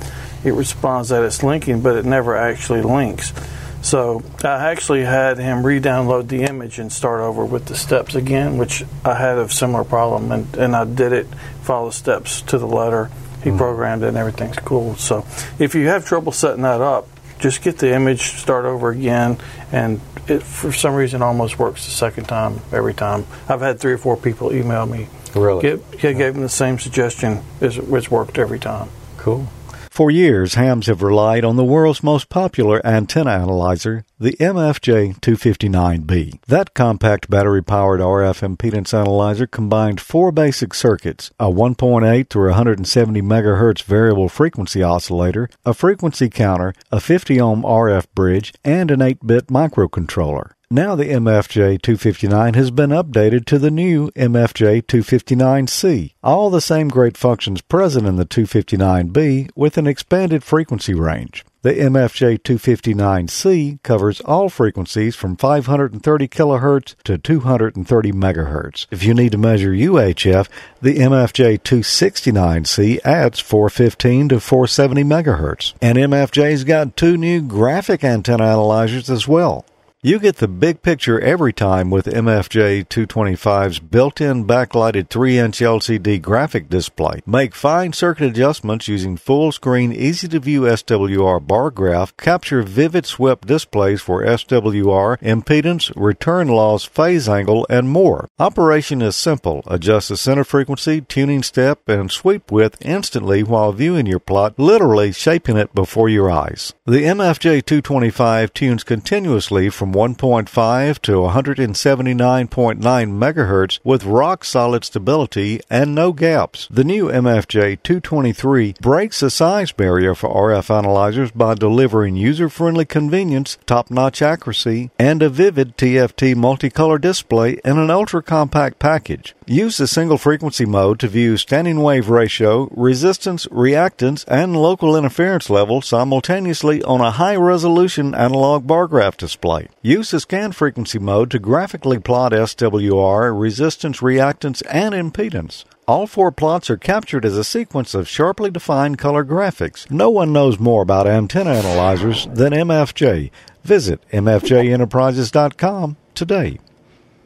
it responds that it's linking, but it never actually links. So I actually had him re-download the image and start over with the steps again, which I had a similar problem, and, and I did it, follow steps to the letter. He mm-hmm. programmed it, and everything's cool. So if you have trouble setting that up, just get the image, start over again, and it for some reason almost works the second time every time. I've had three or four people email me. Really? Get, yeah, gave them the same suggestion. It's, it's worked every time. Cool. For years, hams have relied on the world's most popular antenna analyzer, the MFJ259B. That compact battery powered RF impedance analyzer combined four basic circuits a 1.8 through 170 MHz variable frequency oscillator, a frequency counter, a 50 ohm RF bridge, and an 8 bit microcontroller. Now the MFJ 259 has been updated to the new MFJ 259C. All the same great functions present in the 259B with an expanded frequency range. The MFJ 259C covers all frequencies from 530 kHz to 230 MHz. If you need to measure UHF, the MFJ 269C adds 415 to 470 MHz. And MFJ's got two new graphic antenna analyzers as well. You get the big picture every time with MFJ 225's built-in backlighted 3-inch LCD graphic display. Make fine circuit adjustments using full-screen, easy-to-view SWR bar graph, capture vivid swept displays for SWR, impedance, return loss, phase angle, and more. Operation is simple. Adjust the center frequency, tuning step, and sweep width instantly while viewing your plot, literally shaping it before your eyes. The MFJ 225 tunes continuously from 1.5 to 179.9 megahertz with rock solid stability and no gaps. The new MFJ 223 breaks the size barrier for RF analyzers by delivering user friendly convenience, top notch accuracy, and a vivid TFT multicolor display in an ultra compact package. Use the single frequency mode to view standing wave ratio, resistance, reactance, and local interference level simultaneously on a high resolution analog bar graph display. Use the scan frequency mode to graphically plot SWR, resistance, reactance, and impedance. All four plots are captured as a sequence of sharply defined color graphics. No one knows more about antenna analyzers than MFJ. Visit mfjenterprises.com today.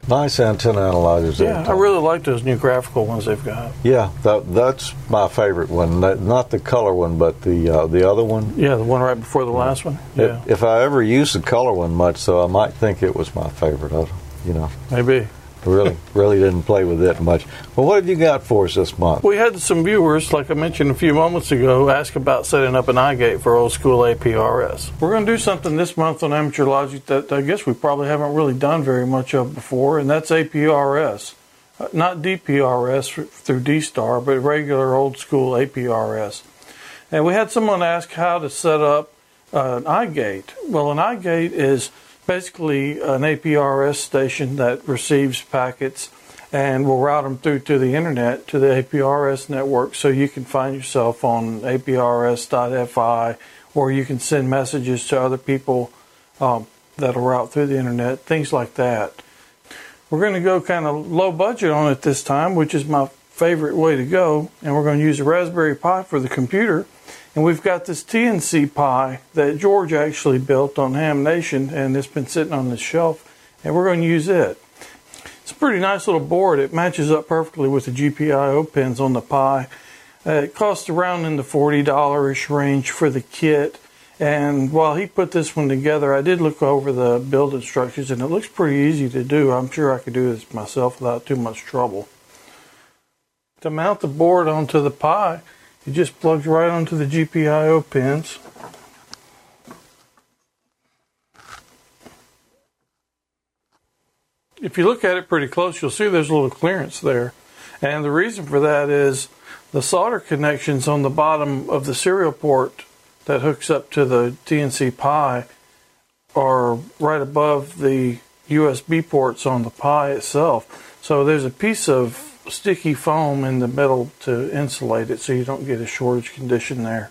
Nice antenna analyzers. Yeah, I really like those new graphical ones they've got. Yeah, that, that's my favorite one. Not the color one, but the uh, the other one. Yeah, the one right before the last one. Yeah. If, if I ever use the color one much, so I might think it was my favorite. I, you know. Maybe. Really, really didn't play with it much. Well, what have you got for us this month? We had some viewers, like I mentioned a few moments ago, ask about setting up an iGate for old school APRS. We're going to do something this month on Amateur Logic that I guess we probably haven't really done very much of before, and that's APRS. Uh, not DPRS through D-Star, but regular old school APRS. And we had someone ask how to set up uh, an iGate. Well, an iGate is basically an APRS station that receives packets and will route them through to the internet to the APRS network so you can find yourself on aprs.fi or you can send messages to other people um, that'll route through the internet, things like that. We're going to go kind of low budget on it this time, which is my favorite way to go, and we're going to use a Raspberry Pi for the computer and we've got this TNC Pi that George actually built on Ham Nation, and it's been sitting on the shelf, and we're going to use it. It's a pretty nice little board. It matches up perfectly with the GPIO pins on the Pi. Uh, it costs around in the $40-ish range for the kit. And while he put this one together, I did look over the build instructions, and it looks pretty easy to do. I'm sure I could do this myself without too much trouble. To mount the board onto the Pi, it just plugs right onto the GPIO pins. If you look at it pretty close, you'll see there's a little clearance there. And the reason for that is the solder connections on the bottom of the serial port that hooks up to the TNC Pi are right above the USB ports on the Pi itself. So there's a piece of sticky foam in the middle to insulate it so you don't get a shortage condition there.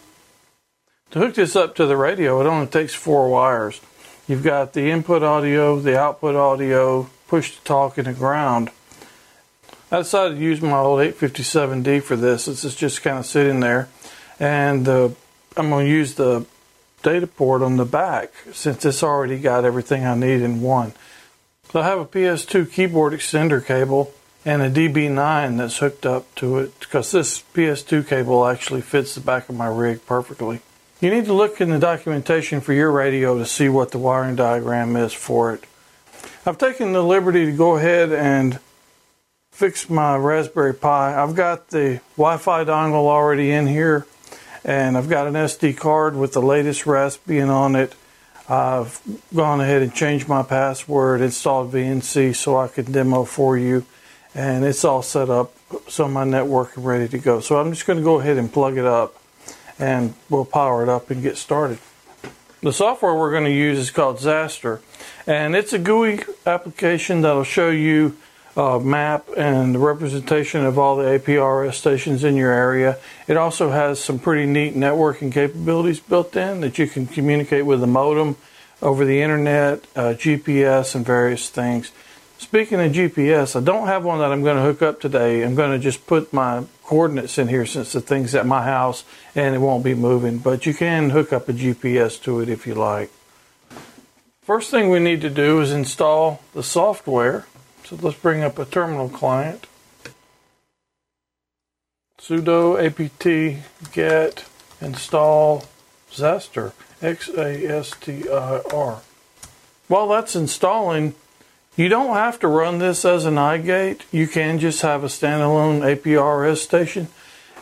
To hook this up to the radio, it only takes four wires. You've got the input audio, the output audio, push to talk, and the ground. I decided to use my old 857D for this. This is just kind of sitting there. And I'm going to use the data port on the back since it's already got everything I need in one. So I have a PS2 keyboard extender cable and a DB9 that's hooked up to it because this PS2 cable actually fits the back of my rig perfectly. You need to look in the documentation for your radio to see what the wiring diagram is for it. I've taken the liberty to go ahead and fix my Raspberry Pi. I've got the Wi-Fi dongle already in here and I've got an SD card with the latest Raspbian on it. I've gone ahead and changed my password, installed VNC so I can demo for you and it's all set up so my network is ready to go. So I'm just going to go ahead and plug it up and we'll power it up and get started. The software we're going to use is called Xastir and it's a GUI application that'll show you a map and the representation of all the APRS stations in your area. It also has some pretty neat networking capabilities built in that you can communicate with the modem over the internet, uh, GPS, and various things. Speaking of GPS, I don't have one that I'm going to hook up today. I'm going to just put my coordinates in here since the thing's at my house and it won't be moving. But you can hook up a GPS to it if you like. First thing we need to do is install the software. So let's bring up a terminal client. sudo apt get install Xastir, X A S T I R. While that's installing, you don't have to run this as an iGate. You can just have a standalone APRS station.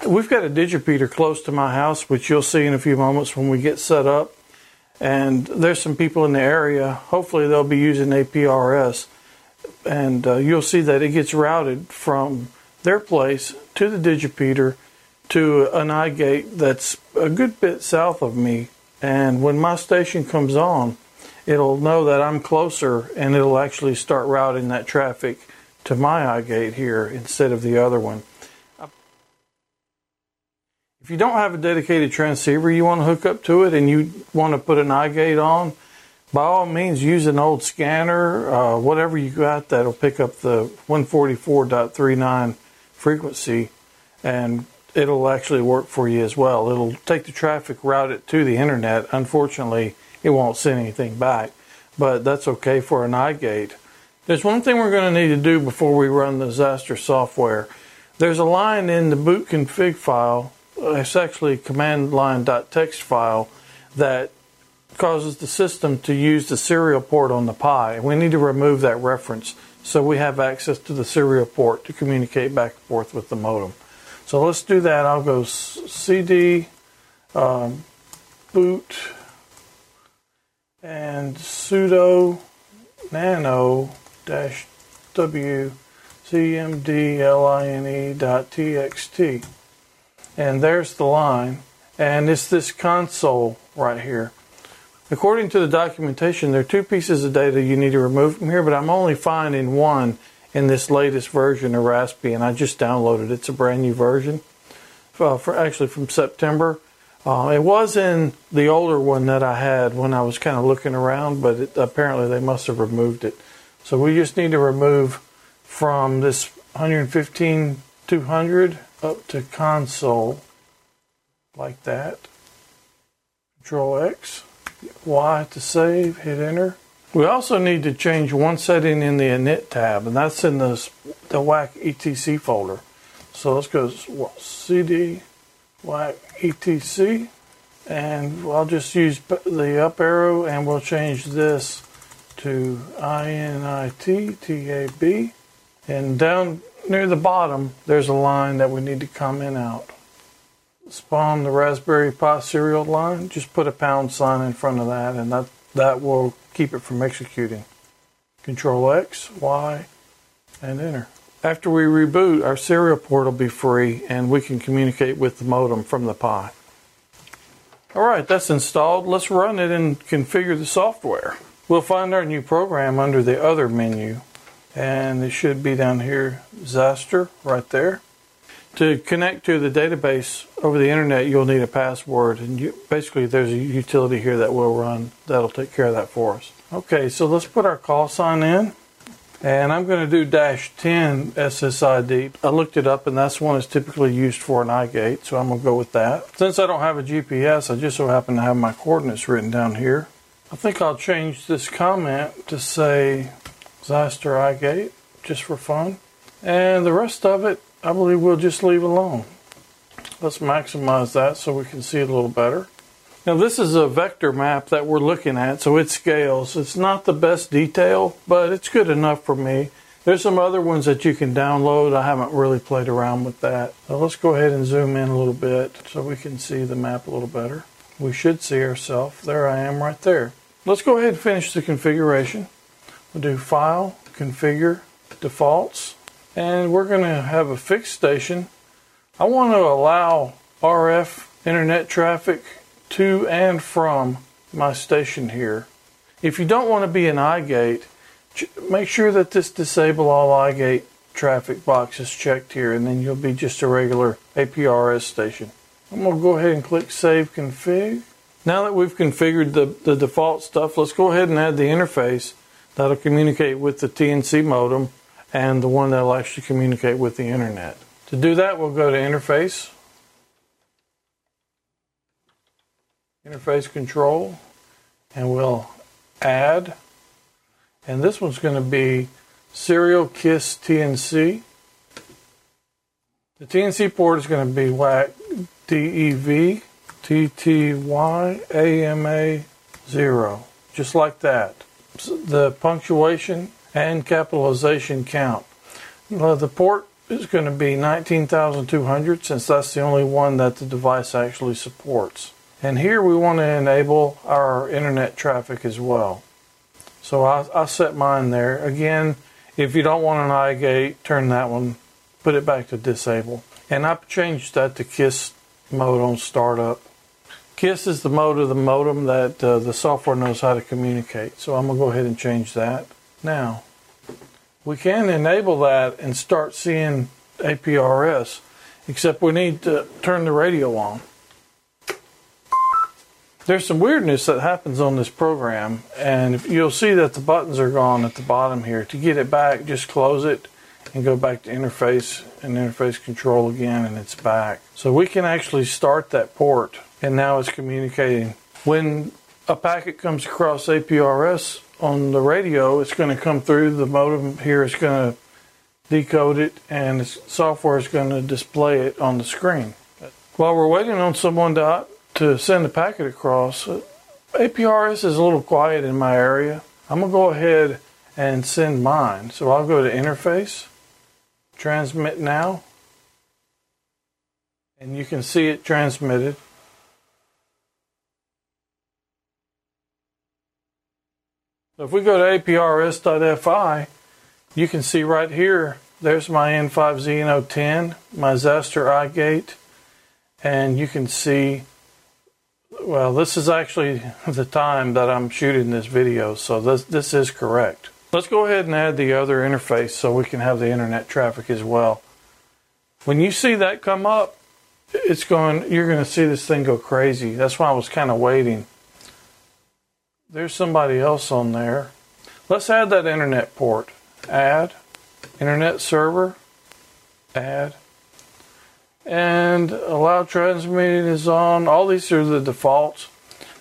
We've got a digipeater close to my house, which you'll see in a few moments when we get set up. And there's some people in the area. Hopefully, they'll be using APRS. And uh, you'll see that it gets routed from their place to the digipeater to an iGate that's a good bit south of me. And when my station comes on, it'll know that I'm closer and it'll actually start routing that traffic to my iGate here instead of the other one. If you don't have a dedicated transceiver you want to hook up to it and you want to put an iGate on, by all means use an old scanner, uh, whatever you got that'll pick up the 144.39 frequency and it'll actually work for you as well. It'll take the traffic, route it to the internet. Unfortunately, it won't send anything back. But that's okay for an iGate. There's one thing we're going to need to do before we run the Xastir software. There's a line in the boot config file, it's actually command line.txt file, that causes the system to use the serial port on the Pi. We need to remove that reference so we have access to the serial port to communicate back and forth with the modem. So let's do that. I'll go cd um, boot and sudo nano dash w cmdline dot txt and there's the line and it's this console right here. According to the documentation there are two pieces of data you need to remove from here but i'm only finding one in this latest version of raspi and i just downloaded it. it's a brand new version. Uh, for actually from september uh, it was in the older one that I had when I was kind of looking around, but it, apparently they must have removed it. So we just need to remove from this 115 200 up to console like that. Control X, Y to save, hit enter. We also need to change one setting in the init tab, and that's in the, the WAC ETC folder. So let's go CD WAC ETC, and I'll just use the up arrow and we'll change this to INIT And down near the bottom, there's a line that we need to comment out. Spawn the Raspberry Pi serial line, just put a pound sign in front of that, and that, that will keep it from executing. Control X, Y, and enter. After we reboot, our serial port will be free and we can communicate with the modem from the Pi. Alright, that's installed. Let's run it and configure the software. We'll find our new program under the Other menu and it should be down here, Xastir, right there. To connect to the database over the internet, you'll need a password, and you, basically there's a utility here that will run that'll take care of that for us. Okay, so let's put our call sign in. And I'm going to do dash 10 SSID. I looked it up and that's one that's typically used for an iGate, so I'm going to go with that. Since I don't have a GPS, I just so happen to have my coordinates written down here. I think I'll change this comment to say Xastir iGate, just for fun. And the rest of it, I believe we'll just leave alone. Let's maximize that so we can see it a little better. Now this is a vector map that we're looking at, so it scales. It's not the best detail, but it's good enough for me. There's some other ones that you can download. I haven't really played around with that. Let's go ahead and zoom in a little bit so we can see the map a little better. We should see ourselves. There I am right there. Let's go ahead and finish the configuration. We'll do File, Configure, Defaults, and we're going to have a fixed station. I want to allow RF internet traffic to and from my station here. If you don't want to be an iGate, make sure that this disable all iGate traffic box is checked here and then you'll be just a regular APRS station. I'm going to go ahead and click Save Config. Now that we've configured the, the default stuff, let's go ahead and add the interface that'll communicate with the TNC modem and the one that'll actually communicate with the internet. To do that, we'll go to Interface, interface control and we'll add. And this one's going to be serial kiss TNC the TNC port is going to be WAC DEV TTY AMA 0 just like that. The punctuation and capitalization count. Well, the port is going to be 19,200 since that's the only one that the device actually supports and here we want to enable our internet traffic as well. So I, I set mine there. Again, if you don't want an iGate, turn that one, put it back to disable. And I've changed that to KISS mode on startup. KISS is the mode of the modem that uh, the software knows how to communicate. So I'm going to go ahead and change that. Now, we can enable that and start seeing APRS, except we need to turn the radio on there's some weirdness that happens on this program, and you'll see that the buttons are gone at the bottom here. To get it back, just close it and go back to interface and interface control again, and it's back. So we can actually start that port, and now it's communicating. When a packet comes across APRS on the radio, it's going to come through the modem here. It's going to decode it, and the software is going to display it on the screen. While we're waiting on someone to to send the packet across. APRS is a little quiet in my area. I'm going to go ahead and send mine. So I'll go to interface, transmit now, and you can see it transmitted. So if we go to aprs.fi, you can see right here, there's my N5ZNO10, my Xastir iGate, and you can see, well, this is actually the time that I'm shooting this video, so this, this is correct. Let's go ahead and add the other interface so we can have the internet traffic as well. When you see that come up, it's going, you're going to see this thing go crazy. That's why I was kind of waiting. There's somebody else on there. Let's add that internet port. Add, internet server, add, and allow transmitting is on. All these are the defaults.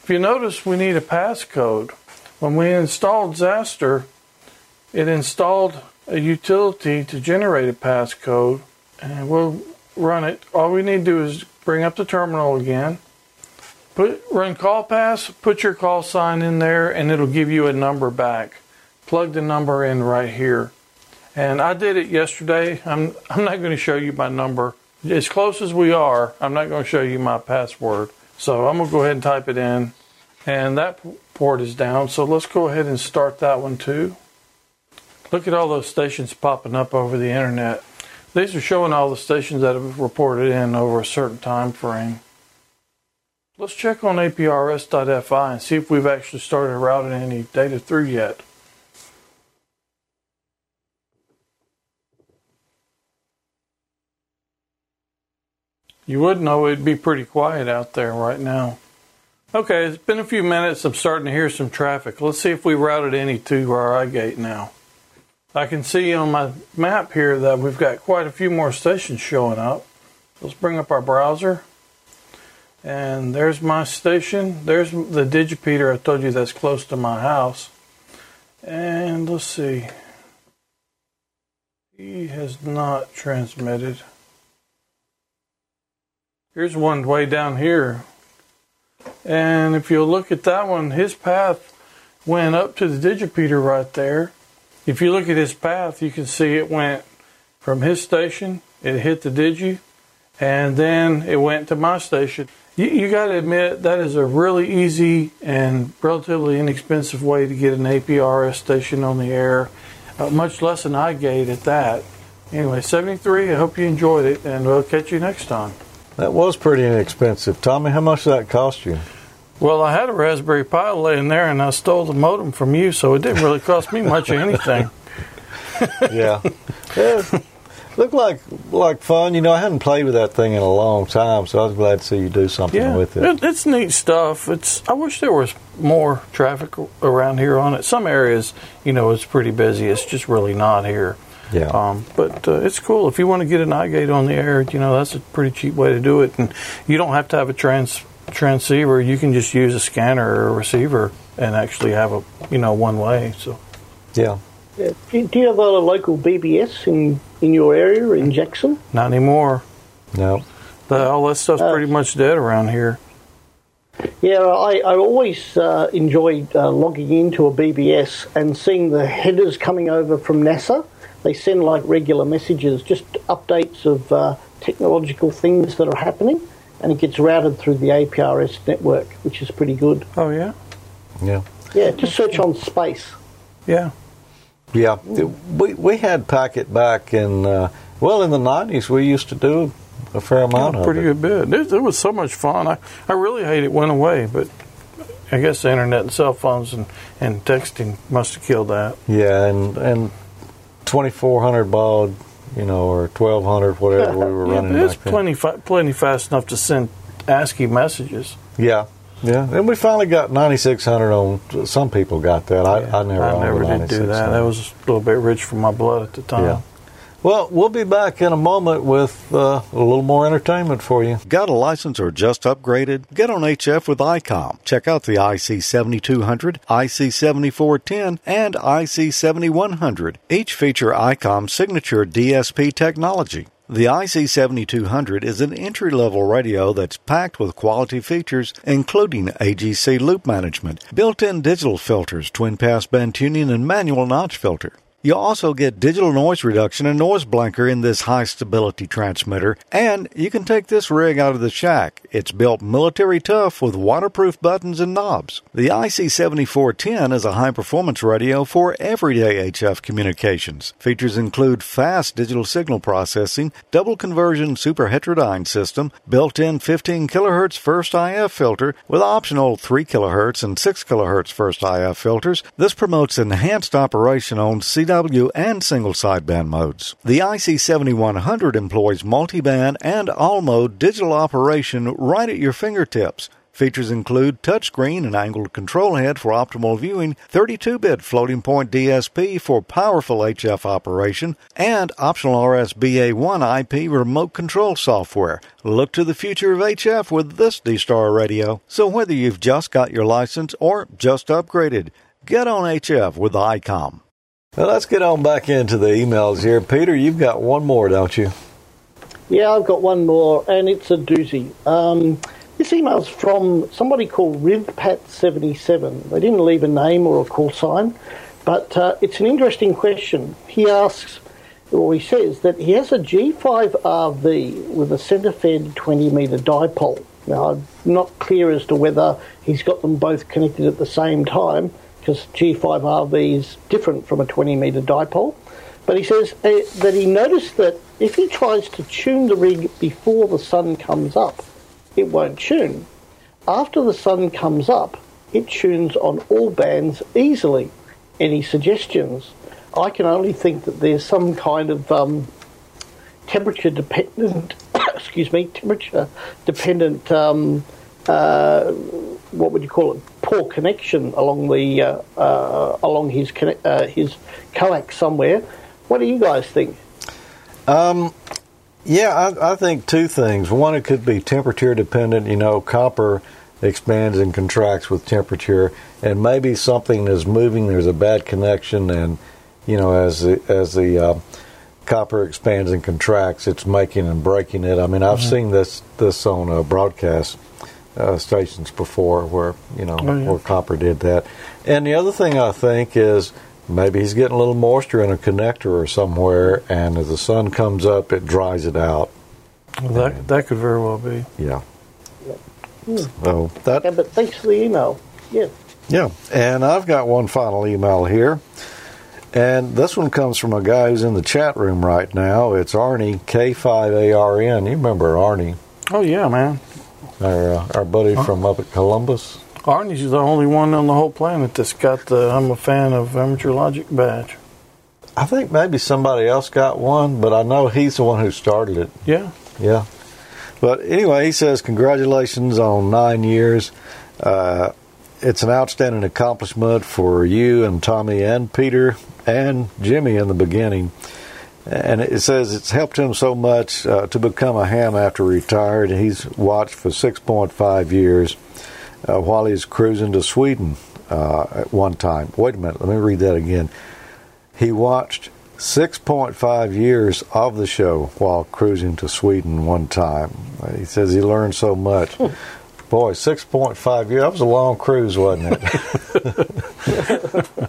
If you notice, we need a passcode. When we installed Xastir, it installed a utility to generate a passcode, and we'll run it. All we need to do is bring up the terminal again Put run call pass, put your call sign in there, and it'll give you a number back. Plug the number in right here. And I did it yesterday. I'm I'm not going to show you my number. As close as we are, I'm not going to show you my password. So I'm going to go ahead and type it in. And that port is down. So let's go ahead and start that one too. Look at all those stations popping up over the internet. These are showing all the stations that have reported in over a certain time frame. Let's check on aprs.fi and see if we've actually started routing any data through yet. You would know it'd be pretty quiet out there right now. Okay, it's been a few minutes. I'm starting to hear some traffic. Let's see if we routed any to our iGate now. I can see on my map here that we've got quite a few more stations showing up. Let's bring up our browser. And there's my station. There's the Digipeater I told you that's close to my house. And let's see. He has not transmitted. Here's one way down here. And if you'll look at that one, his path went up to the digipeater right there. If you look at his path, you can see it went from his station, it hit the digi, and then it went to my station. You, you got to admit that is a really easy and relatively inexpensive way to get an APRS station on the air, uh, much less an iGate at that. Anyway, 73, I hope you enjoyed it, and we'll catch you next time. That was pretty inexpensive. Tommy, how much did that cost you? Well, I had a Raspberry Pi laying there, and I stole the modem from you, so it didn't really cost me much of anything. yeah. yeah looked like like fun. You know, I hadn't played with that thing in a long time, so I was glad to see you do something yeah, with it. it. It's neat stuff. It's I wish there was more traffic around here on it. Some areas, you know, it's pretty busy. It's just really not here. Yeah. Um, but uh, it's cool if you want to get an iGate on the air. You know, that's a pretty cheap way to do it, and you don't have to have a trans transceiver. You can just use a scanner or a receiver and actually have a you know one way. So. Yeah. Do you have a local BBS in, in your area in Jackson? Not anymore. No. The, all that stuff's uh, pretty much dead around here. Yeah, I, I always uh, enjoyed uh, logging into a BBS and seeing the headers coming over from NASA. They send like regular messages, just updates of uh, technological things that are happening, and it gets routed through the APRS network, which is pretty good. Oh, yeah? Yeah. Yeah, just search on space. Yeah. Yeah, we we had packet back in uh, well in the nineties. We used to do a fair amount yeah, pretty of good bit. It, it, was so much fun. I I really hate it went away, but I guess the internet and cell phones and, and texting must have killed that. Yeah, and and twenty four hundred baud, you know, or twelve hundred, whatever we were yeah, running. It's plenty fa- plenty fast enough to send ASCII messages. Yeah, yeah, and we finally got 9600 on. Some people got that. I, yeah, I never. I never did do that. That was a little bit rich for my blood at the time. Yeah. Well, we'll be back in a moment with uh, a little more entertainment for you. Got a license or just upgraded? Get on HF with ICOM. Check out the IC 7200, IC 7410, and IC 7100. Each feature ICOM signature DSP technology. The IC7200 is an entry level radio that's packed with quality features, including AGC loop management, built in digital filters, twin pass band tuning, and manual notch filter. You also get digital noise reduction and noise blanker in this high stability transmitter, and you can take this rig out of the shack. It's built military tough with waterproof buttons and knobs. The IC7410 is a high performance radio for everyday HF communications. Features include fast digital signal processing, double conversion super heterodyne system, built in 15 kHz first IF filter with optional 3 kHz and 6 kHz first IF filters. This promotes enhanced operation on CW and single sideband modes. The IC7100 employs multiband and all mode digital operation right at your fingertips. Features include touchscreen and angled control head for optimal viewing, 32-bit floating point DSP for powerful HF operation, and optional RSBA1 IP remote control software. Look to the future of HF with this D-Star radio. So whether you've just got your license or just upgraded, get on HF with ICOM. Well, let's get on back into the emails here. Peter, you've got one more, don't you? Yeah, I've got one more, and it's a doozy. Um, this email's from somebody called RivPat77. They didn't leave a name or a call sign, but uh, it's an interesting question. He asks, or he says, that he has a G5RV with a centre fed 20 metre dipole. Now, I'm not clear as to whether he's got them both connected at the same time because G5RV is different from a 20 metre dipole. But he says uh, that he noticed that if he tries to tune the rig before the sun comes up, it won't tune. After the sun comes up, it tunes on all bands easily. Any suggestions? I can only think that there's some kind of um, temperature dependent, excuse me, temperature dependent um, uh, what would you call it? Poor connection along the uh, uh, along his connect, uh, his coax somewhere. What do you guys think? Um, yeah, I, I, think two things. One, it could be temperature dependent. You know, copper expands and contracts with temperature, and maybe something is moving. There's a bad connection, and you know, as the, as the uh, copper expands and contracts, it's making and breaking it. I mean, I've mm-hmm. seen this this on a broadcast uh, stations before where you know oh, yeah. where copper did that. And the other thing I think is maybe he's getting a little moisture in a connector or somewhere, and as the sun comes up, it dries it out. Well, that and, that could very well be. Yeah. yeah. Hmm. So that. Yeah, but thanks for the email. Yeah. Yeah, and I've got one final email here. And this one comes from a guy who's in the chat room right now. It's Arnie K5ARN. You remember Arnie? Oh yeah, man our uh, our buddy huh? from up at Columbus. Arnie's the only one on the whole planet that's got the I'm a fan of Amateur Logic badge. I think maybe somebody else got one, but I know he's the one who started it. Yeah. Yeah. But anyway, he says, Congratulations on nine years. Uh, it's an outstanding accomplishment for you and Tommy and Peter and Jimmy in the beginning and it says it's helped him so much uh, to become a ham after retired. He's watched for 6.5 years uh, while he's cruising to Sweden uh, at one time. Wait a minute, let me read that again. He watched 6.5 years of the show while cruising to Sweden one time. He says he learned so much. Hmm. Boy, 6.5 years. That was a long cruise, wasn't it?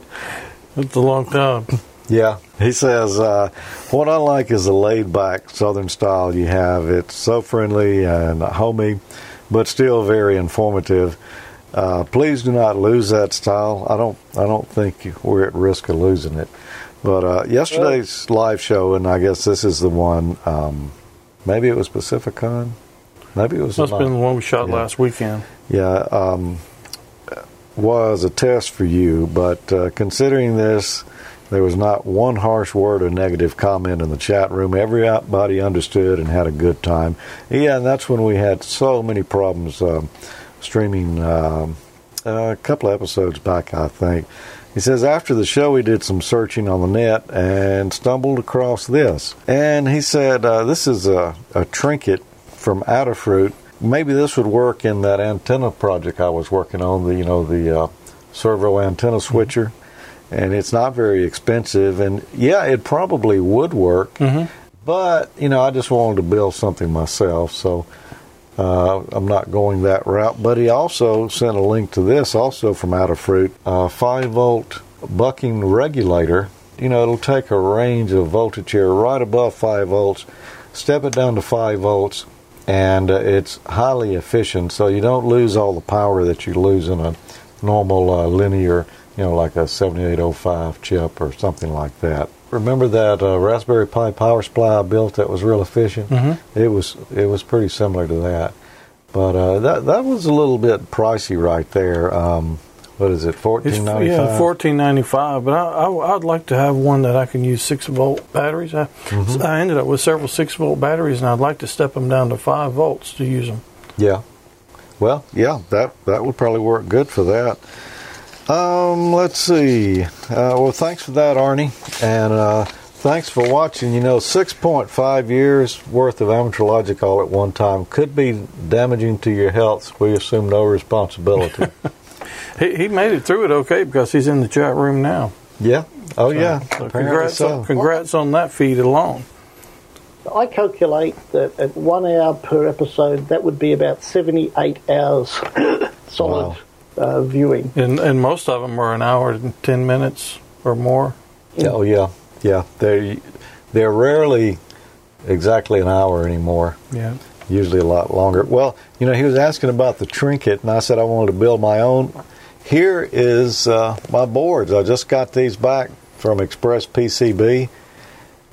That's a long time. Yeah, he says, uh, what I like is the laid back Southern style you have. It's so friendly and homey, but still very informative. Uh, please do not lose that style. I don't. I don't think we're at risk of losing it. But uh, yesterday's live show, and I guess this is the one. Um, maybe it was Pacificon. Maybe it was. Must have been the one we shot yeah. last weekend. Yeah, um, was a test for you. But uh, considering this there was not one harsh word or negative comment in the chat room. Everybody understood and had a good time. Yeah, and that's when we had so many problems uh, streaming uh, a couple episodes back, I think. He says, after the show, we did some searching on the net and stumbled across this. And he said, uh, this is a, a trinket from Adafruit. Maybe this would work in that antenna project I was working on, the, you know, the uh, servo antenna switcher and it's not very expensive. And yeah, it probably would work, mm-hmm. But you know, I just wanted to build something myself, so uh, I'm not going that route. But he also sent a link to this, also from Out Adafruit, a five volt bucking regulator. You know, it'll take a range of voltage here right above five volts, step it down to five volts, and uh, it's highly efficient. So you don't lose all the power that you lose in a normal uh, linear, you know, like a 7805 chip or something like that. Remember that uh, Raspberry Pi power supply I built that was real efficient? Mm-hmm. It was it was pretty similar to that, but uh, that that was a little bit pricey right there. Um, what is it, Fourteen ninety five. yeah, fourteen ninety five. But I, I, I'd like to have one that I can use six volt batteries. I, Mm-hmm. I ended up with several six volt batteries, and I'd like to step them down to five volts to use them. Yeah. Well, yeah, that that would probably work good for that. Um, let's see. Uh, well, thanks for that, Arnie, and uh, thanks for watching. You know, six point five years worth of amateur logic all at one time could be damaging to your health. We assume no responsibility. He, he made it through it okay because he's in the chat room now. yeah. Oh, yeah. So congrats, so. on, congrats on that feed alone. I calculate that at one hour per episode, that would be about 78 hours solid uh, viewing. And, and most of them are an hour and 10 minutes or more. Oh, yeah. Yeah. They're they're rarely exactly an hour anymore. Yeah. usually a lot longer. Well, you know, he was asking about the trinket, and I said I wanted to build my own. Here is uh, my boards. I just got these back from Express PCB.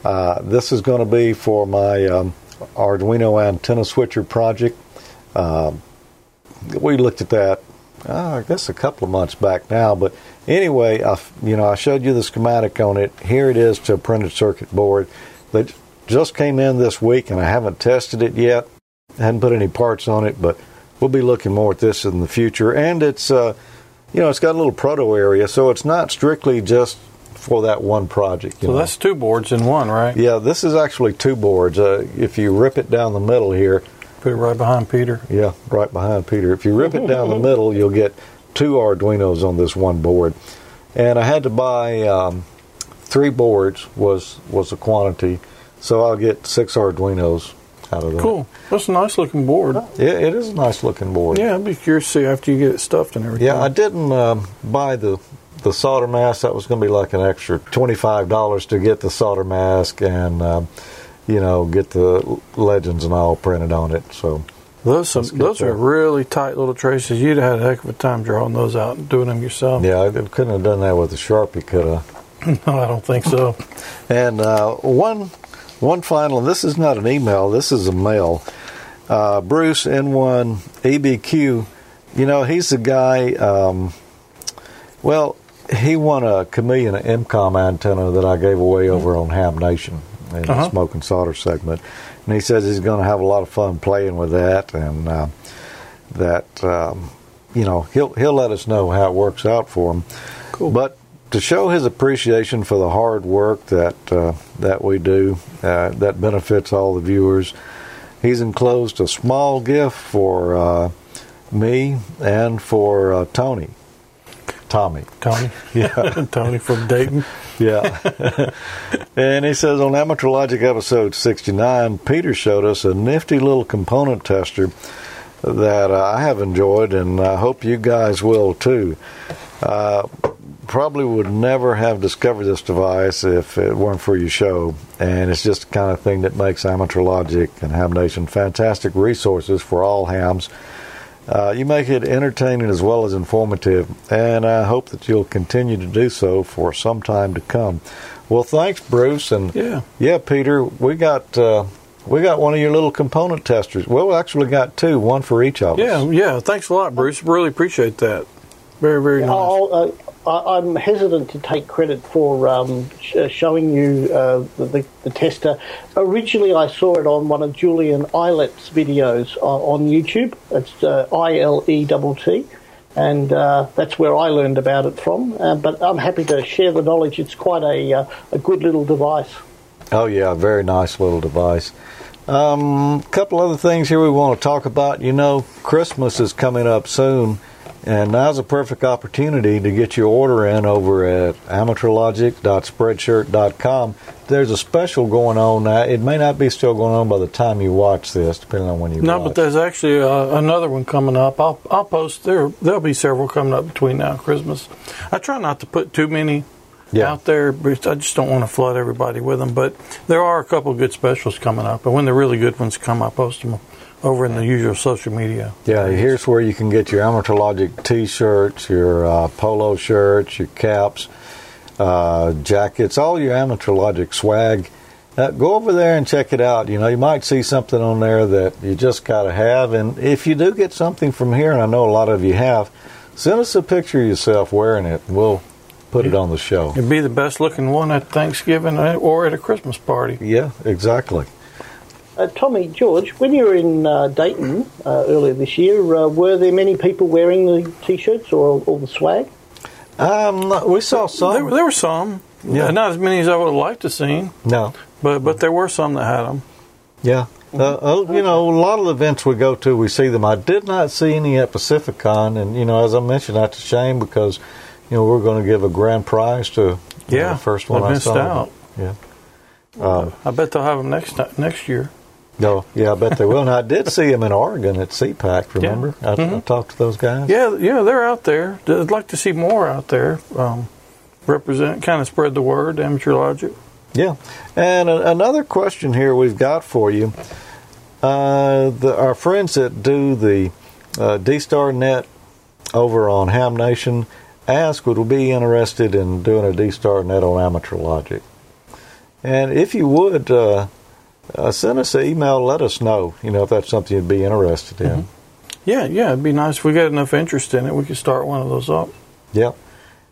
Uh, this is going to be for my um, Arduino antenna switcher project. Um we looked at that, uh, I guess, a couple of months back now. But anyway, I, you know, I showed you the schematic on it. Here it is to a printed circuit board that just came in this week, and I haven't tested it yet. I hadn't put any parts on it, but we'll be looking more at this in the future. And it's, uh, you know, it's got a little proto area, so it's not strictly just for that one project. You So know. that's two boards in one, right? yeah, this is actually two boards. Uh, if you rip it down the middle here, Put it right behind Peter. yeah, right behind Peter. If you rip it down the middle, you'll get two Arduinos on this one board. And I had to buy um, three boards was was the quantity, so I'll get six Arduinos out of that. Cool. That's a nice looking board. Yeah, it is a nice looking board. Yeah, I'd be curious to see after you get it stuffed and everything. Yeah, I didn't um, buy the the solder mask. That was going to be like an extra twenty five dollars to get the solder mask and um, you know get the legends and all printed on it. So Those some, those there. are really tight little traces. You'd have had a heck of a time drawing those out and doing them yourself. yeah, I couldn't have done that with a sharpie, could I? No, I don't think so. And uh, one one final. This is not an email. This is a mail. Uh, Bruce N1 EBQ. You know, he's the guy. Um, well, he won a Chameleon EMCOMM antenna that I gave away over on Ham Nation in the Uh-huh. smoke and solder segment, and he says he's going to have a lot of fun playing with that, and uh, that um, you know he'll he'll let us know how it works out for him. Cool. But to show his appreciation for the hard work that uh, that we do, uh, that benefits all the viewers, he's enclosed a small gift for uh, me and for uh, Tony, Tommy. Tony. Yeah. Tony from Dayton. Yeah. and he says on Amateur Logic episode 69, Peter showed us a nifty little component tester that uh, I have enjoyed, and I hope you guys will too. Uh, probably would never have discovered this device if it weren't for your show, and it's just the kind of thing that makes Amateur Logic and Ham Nation fantastic resources for all hams. Uh, you make it entertaining as well as informative, and I hope that you'll continue to do so for some time to come. Well, thanks, Bruce, and Yeah. yeah, Peter. We got uh, we got one of your little component testers. Well, we actually got two, one for each of us. Yeah, yeah. Thanks a lot, Bruce. Really appreciate that. Very, very nice. I'll, uh, I, I'm hesitant to take credit for um, sh- uh, showing you uh, the, the, tester. Originally, I saw it on one of Julian Ilett's videos uh, on YouTube. It's uh, I L E T and uh, that's where I learned about it from. Uh, but I'm happy to share the knowledge. It's quite a, a good little device. Oh yeah, very nice little device. A um, couple other things here we want to talk about. You know, Christmas is coming up soon, And now's a perfect opportunity to get your order in over at amateurlogic.spreadshirt.com. There's a special going on now. It may not be still going on by the time you watch this, depending on when you No, watch. but there's actually uh, another one coming up. I'll I'll post there. There'll be several coming up between now and Christmas. I try not to put too many Yeah. out there, but I just don't want to flood everybody with them. But there are a couple of good specials coming up, and when the really good ones come, I post them over in the usual social media. Yeah, here's where you can get your Amateur Logic T-shirts, your uh, polo shirts, your caps, uh, jackets, all your Amateur Logic swag. Uh, go over there and check it out. You know, you might see something on there that you just got to have. And if you do get something from here, and I know a lot of you have, send us a picture of yourself wearing it, we'll put it on the show. It'd be the best looking one at Thanksgiving uh, or at a Christmas party. Yeah, exactly. Uh, Tommy, George, when you were in uh, Dayton uh, earlier this year, uh, were there many people wearing the t-shirts or, or the swag? Um, we saw some. There, there were some, Yeah. not as many as I would have liked to seen, no. but but there were some that had them. Yeah. Uh, uh, you know, a lot of the events we go to, we see them. I did not see any at Pacificon, and you know, as I mentioned, that's a shame because you know we're going to give a grand prize to you know, Yeah, the first one I I, missed saw. out. Yeah. I bet they'll have them next next year. No, yeah, I bet they will. And I did see them in Oregon at SEA-PAC. Remember, I, I talked to those guys. Yeah, yeah, they're out there. I'd like to see more out there. Um, represent, kind of spread the word. Amateur logic. Yeah. And a, another question here we've got for you. Uh, the, our friends that do the uh, D-Star Net over on Ham Nation ask would we be interested in doing a D-Star Net on Amateur Logic. And if you would, uh, uh, send us an email, let us know, you know, if that's something you'd be interested in. Yeah, yeah, it'd be nice if we got enough interest in it. We could start one of those up. Yeah.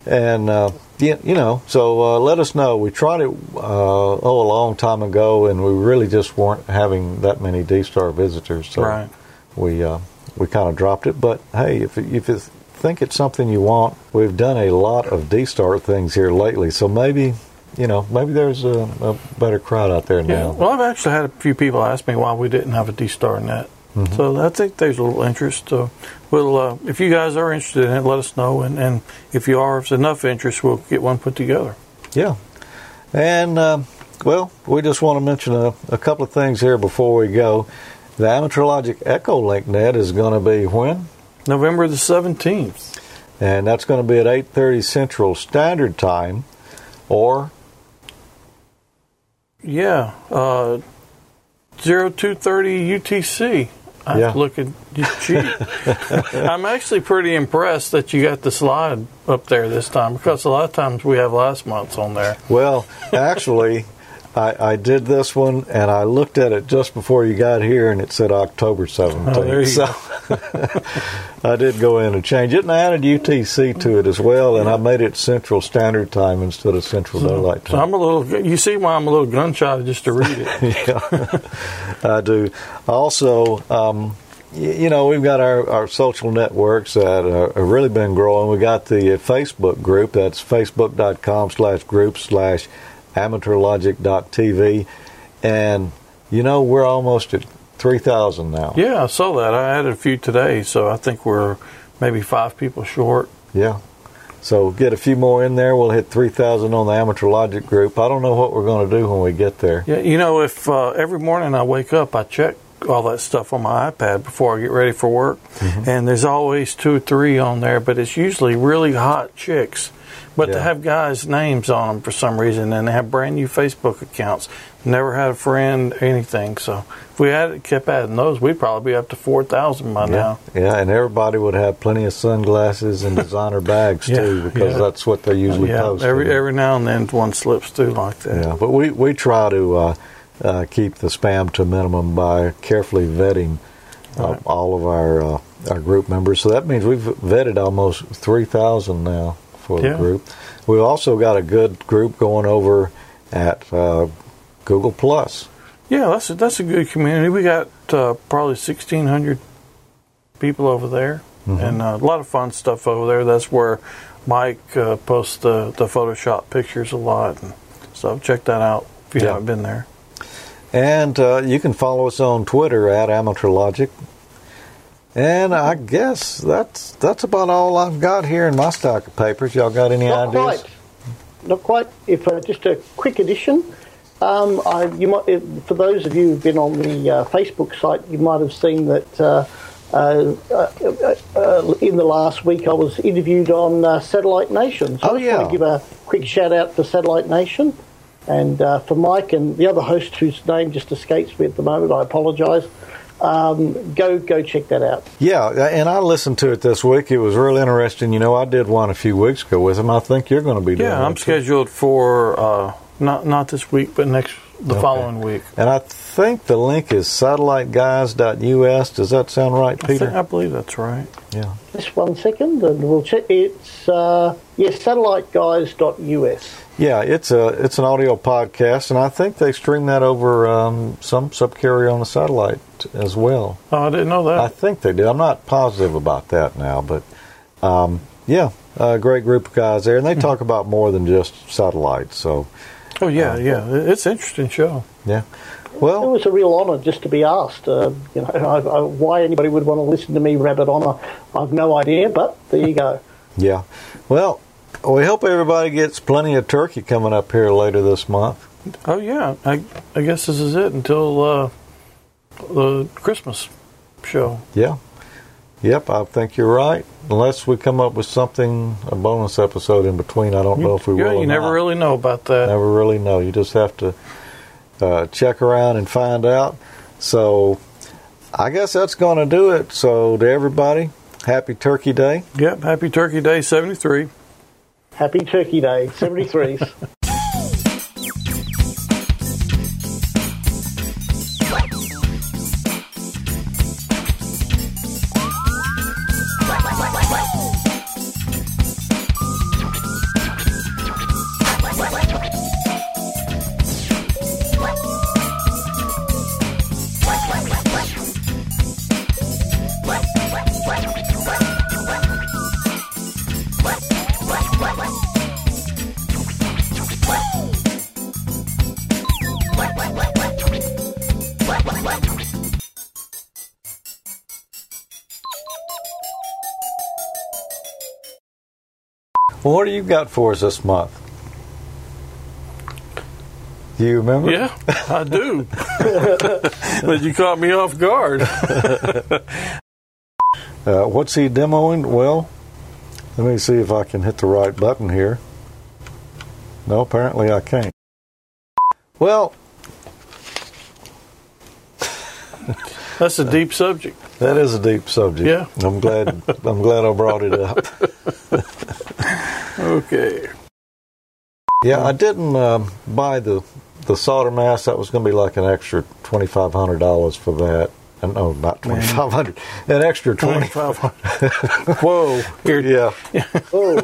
And, uh, yeah, you know, so uh, let us know. We tried it, uh, oh, a long time ago, and we really just weren't having that many D-Star visitors. So Right. we, uh, we kind of dropped it. But, hey, if, if you think it's something you want, we've done a lot of D-Star things here lately. So maybe, you know, maybe there's a, a better crowd out there now. Yeah. Well, I've actually had a few people ask me why we didn't have a D Star net. Mm-hmm. So I think there's a little interest. So we'll, uh, if you guys are interested in it, let us know. And, and if you are, if there's enough interest, we'll get one put together. Yeah. And, um, well, we just want to mention a, a couple of things here before we go. The Amateur Logic EchoLink Net is going to be when? November the 17th. And that's going to be at 8.30 Central Standard Time or Yeah. Uh, 0230 UTC. I Yeah. have to look at you cheap. I'm actually pretty impressed that you got the slide up there this time because a lot of times we have last month's on there. Well, actually, I, I did this one and I looked at it just before you got here and it said October 17th. Oh, there you so I did go in and change it and I added UTC to it as well and I made it Central Standard Time instead of Central Daylight Time. So. I'm a little. You see why I'm a little gun shy just to read it. yeah, I do. Also, um, you know, we've got our, our social networks that uh, have really been growing. We got the Facebook group. That's facebook.com slash group slash amateurlogic.tv. And, you know, we're almost at 3,000 now. Yeah, I saw that. I added a few today, so I think we're maybe five people short. Yeah. So get a few more in there. We'll hit 3,000 on the Amateur Logic group. I don't know what we're going to do when we get there. Yeah, you know, if uh, every morning I wake up, I check all that stuff on my iPad before I get ready for work, Mm-hmm. and there's always two or three on there, but it's usually really hot chicks. But Yeah. they have guys' names on them for some reason, and they have brand new Facebook accounts. Never had a friend, anything. So if we had kept adding those, we'd probably be up to four thousand by Yeah, now. yeah, and everybody would have plenty of sunglasses and designer bags Yeah, too, because that's what they usually yeah, post. every every now and then one slips through like that. yeah, but we we try to uh, uh, keep the spam to minimum by carefully vetting uh, Right. all of our uh, our group members. So that means we've vetted almost three thousand now for the group. We've also got a good group going over at uh, Google Plus. Yeah, that's a, that's a good community. We got uh, probably sixteen hundred people over there, and uh, a lot of fun stuff over there. That's where Mike uh, posts the the Photoshop pictures a lot, and so check that out if you Yeah. haven't been there. And uh, you can follow us on Twitter at Amateur Logic. And I guess that's that's about all I've got here in my stack of papers. Y'all got any Not ideas? quite. Not quite. If uh, just a quick addition, um, I, you might, if, for those of you who've been on the uh, Facebook site, you might have seen that uh, uh, uh, uh, in the last week I was interviewed on uh, Satellite Nation. So Oh, I just yeah. want to give a quick shout out for Satellite Nation and uh, for Mike and the other host whose name just escapes me at the moment. I apologise. Um, go go check that out. Yeah, and I listened to it this week. It was real interesting. You know, I did one a few weeks ago with him. I think you're going to be doing Yeah, I'm one, too. scheduled for uh, not not this week, but next the Okay. following week. And I think the link is satelliteguys.us. Does that sound right, I, think, I believe that's right. Yeah. Just one second, and we'll check. It's uh, yes, satelliteguys.us. Yeah, it's a it's an audio podcast, and I think they stream that over um, some subcarrier on the satellite as well. Oh, I didn't know that. I think they do. I'm not positive about that now, but um, yeah, a great group of guys there, and they talk about more than just satellites. So oh yeah, yeah. It's an interesting show. yeah, Well, It was a real honour just to be asked. Uh, you know, I, I, why anybody would want to listen to me rabbit on, I, I've no idea. But there you go. yeah, well, we hope everybody gets plenty of turkey coming up here later this month. Oh yeah, I I guess this is it until uh, the Christmas show. Yeah. Yep, I think you're right. Unless we come up with something, a bonus episode in between, I don't know if we yeah, will. you never not. really know about that. never really know. You just have to uh, check around and find out. So, I guess that's going to do it. So, to everybody, happy Turkey Day. Yep. Happy Turkey Day '73. Happy Turkey Day, 73s. Well, what do you got for us this month? Do you remember? Yeah, I do. but you caught me off guard. Uh, what's he demoing? Well, let me see if I can hit the right button here. No, apparently I can't. Well, That's a deep subject. That is a deep subject. Yeah. I'm glad. I'm glad I brought it up. Okay. Yeah, I didn't um, buy the the solder mask. That was going to be like an extra twenty five hundred dollars for that. And no, not twenty five hundred. An extra twenty. Twenty-five hundred. Whoa. Here, Yeah. oh,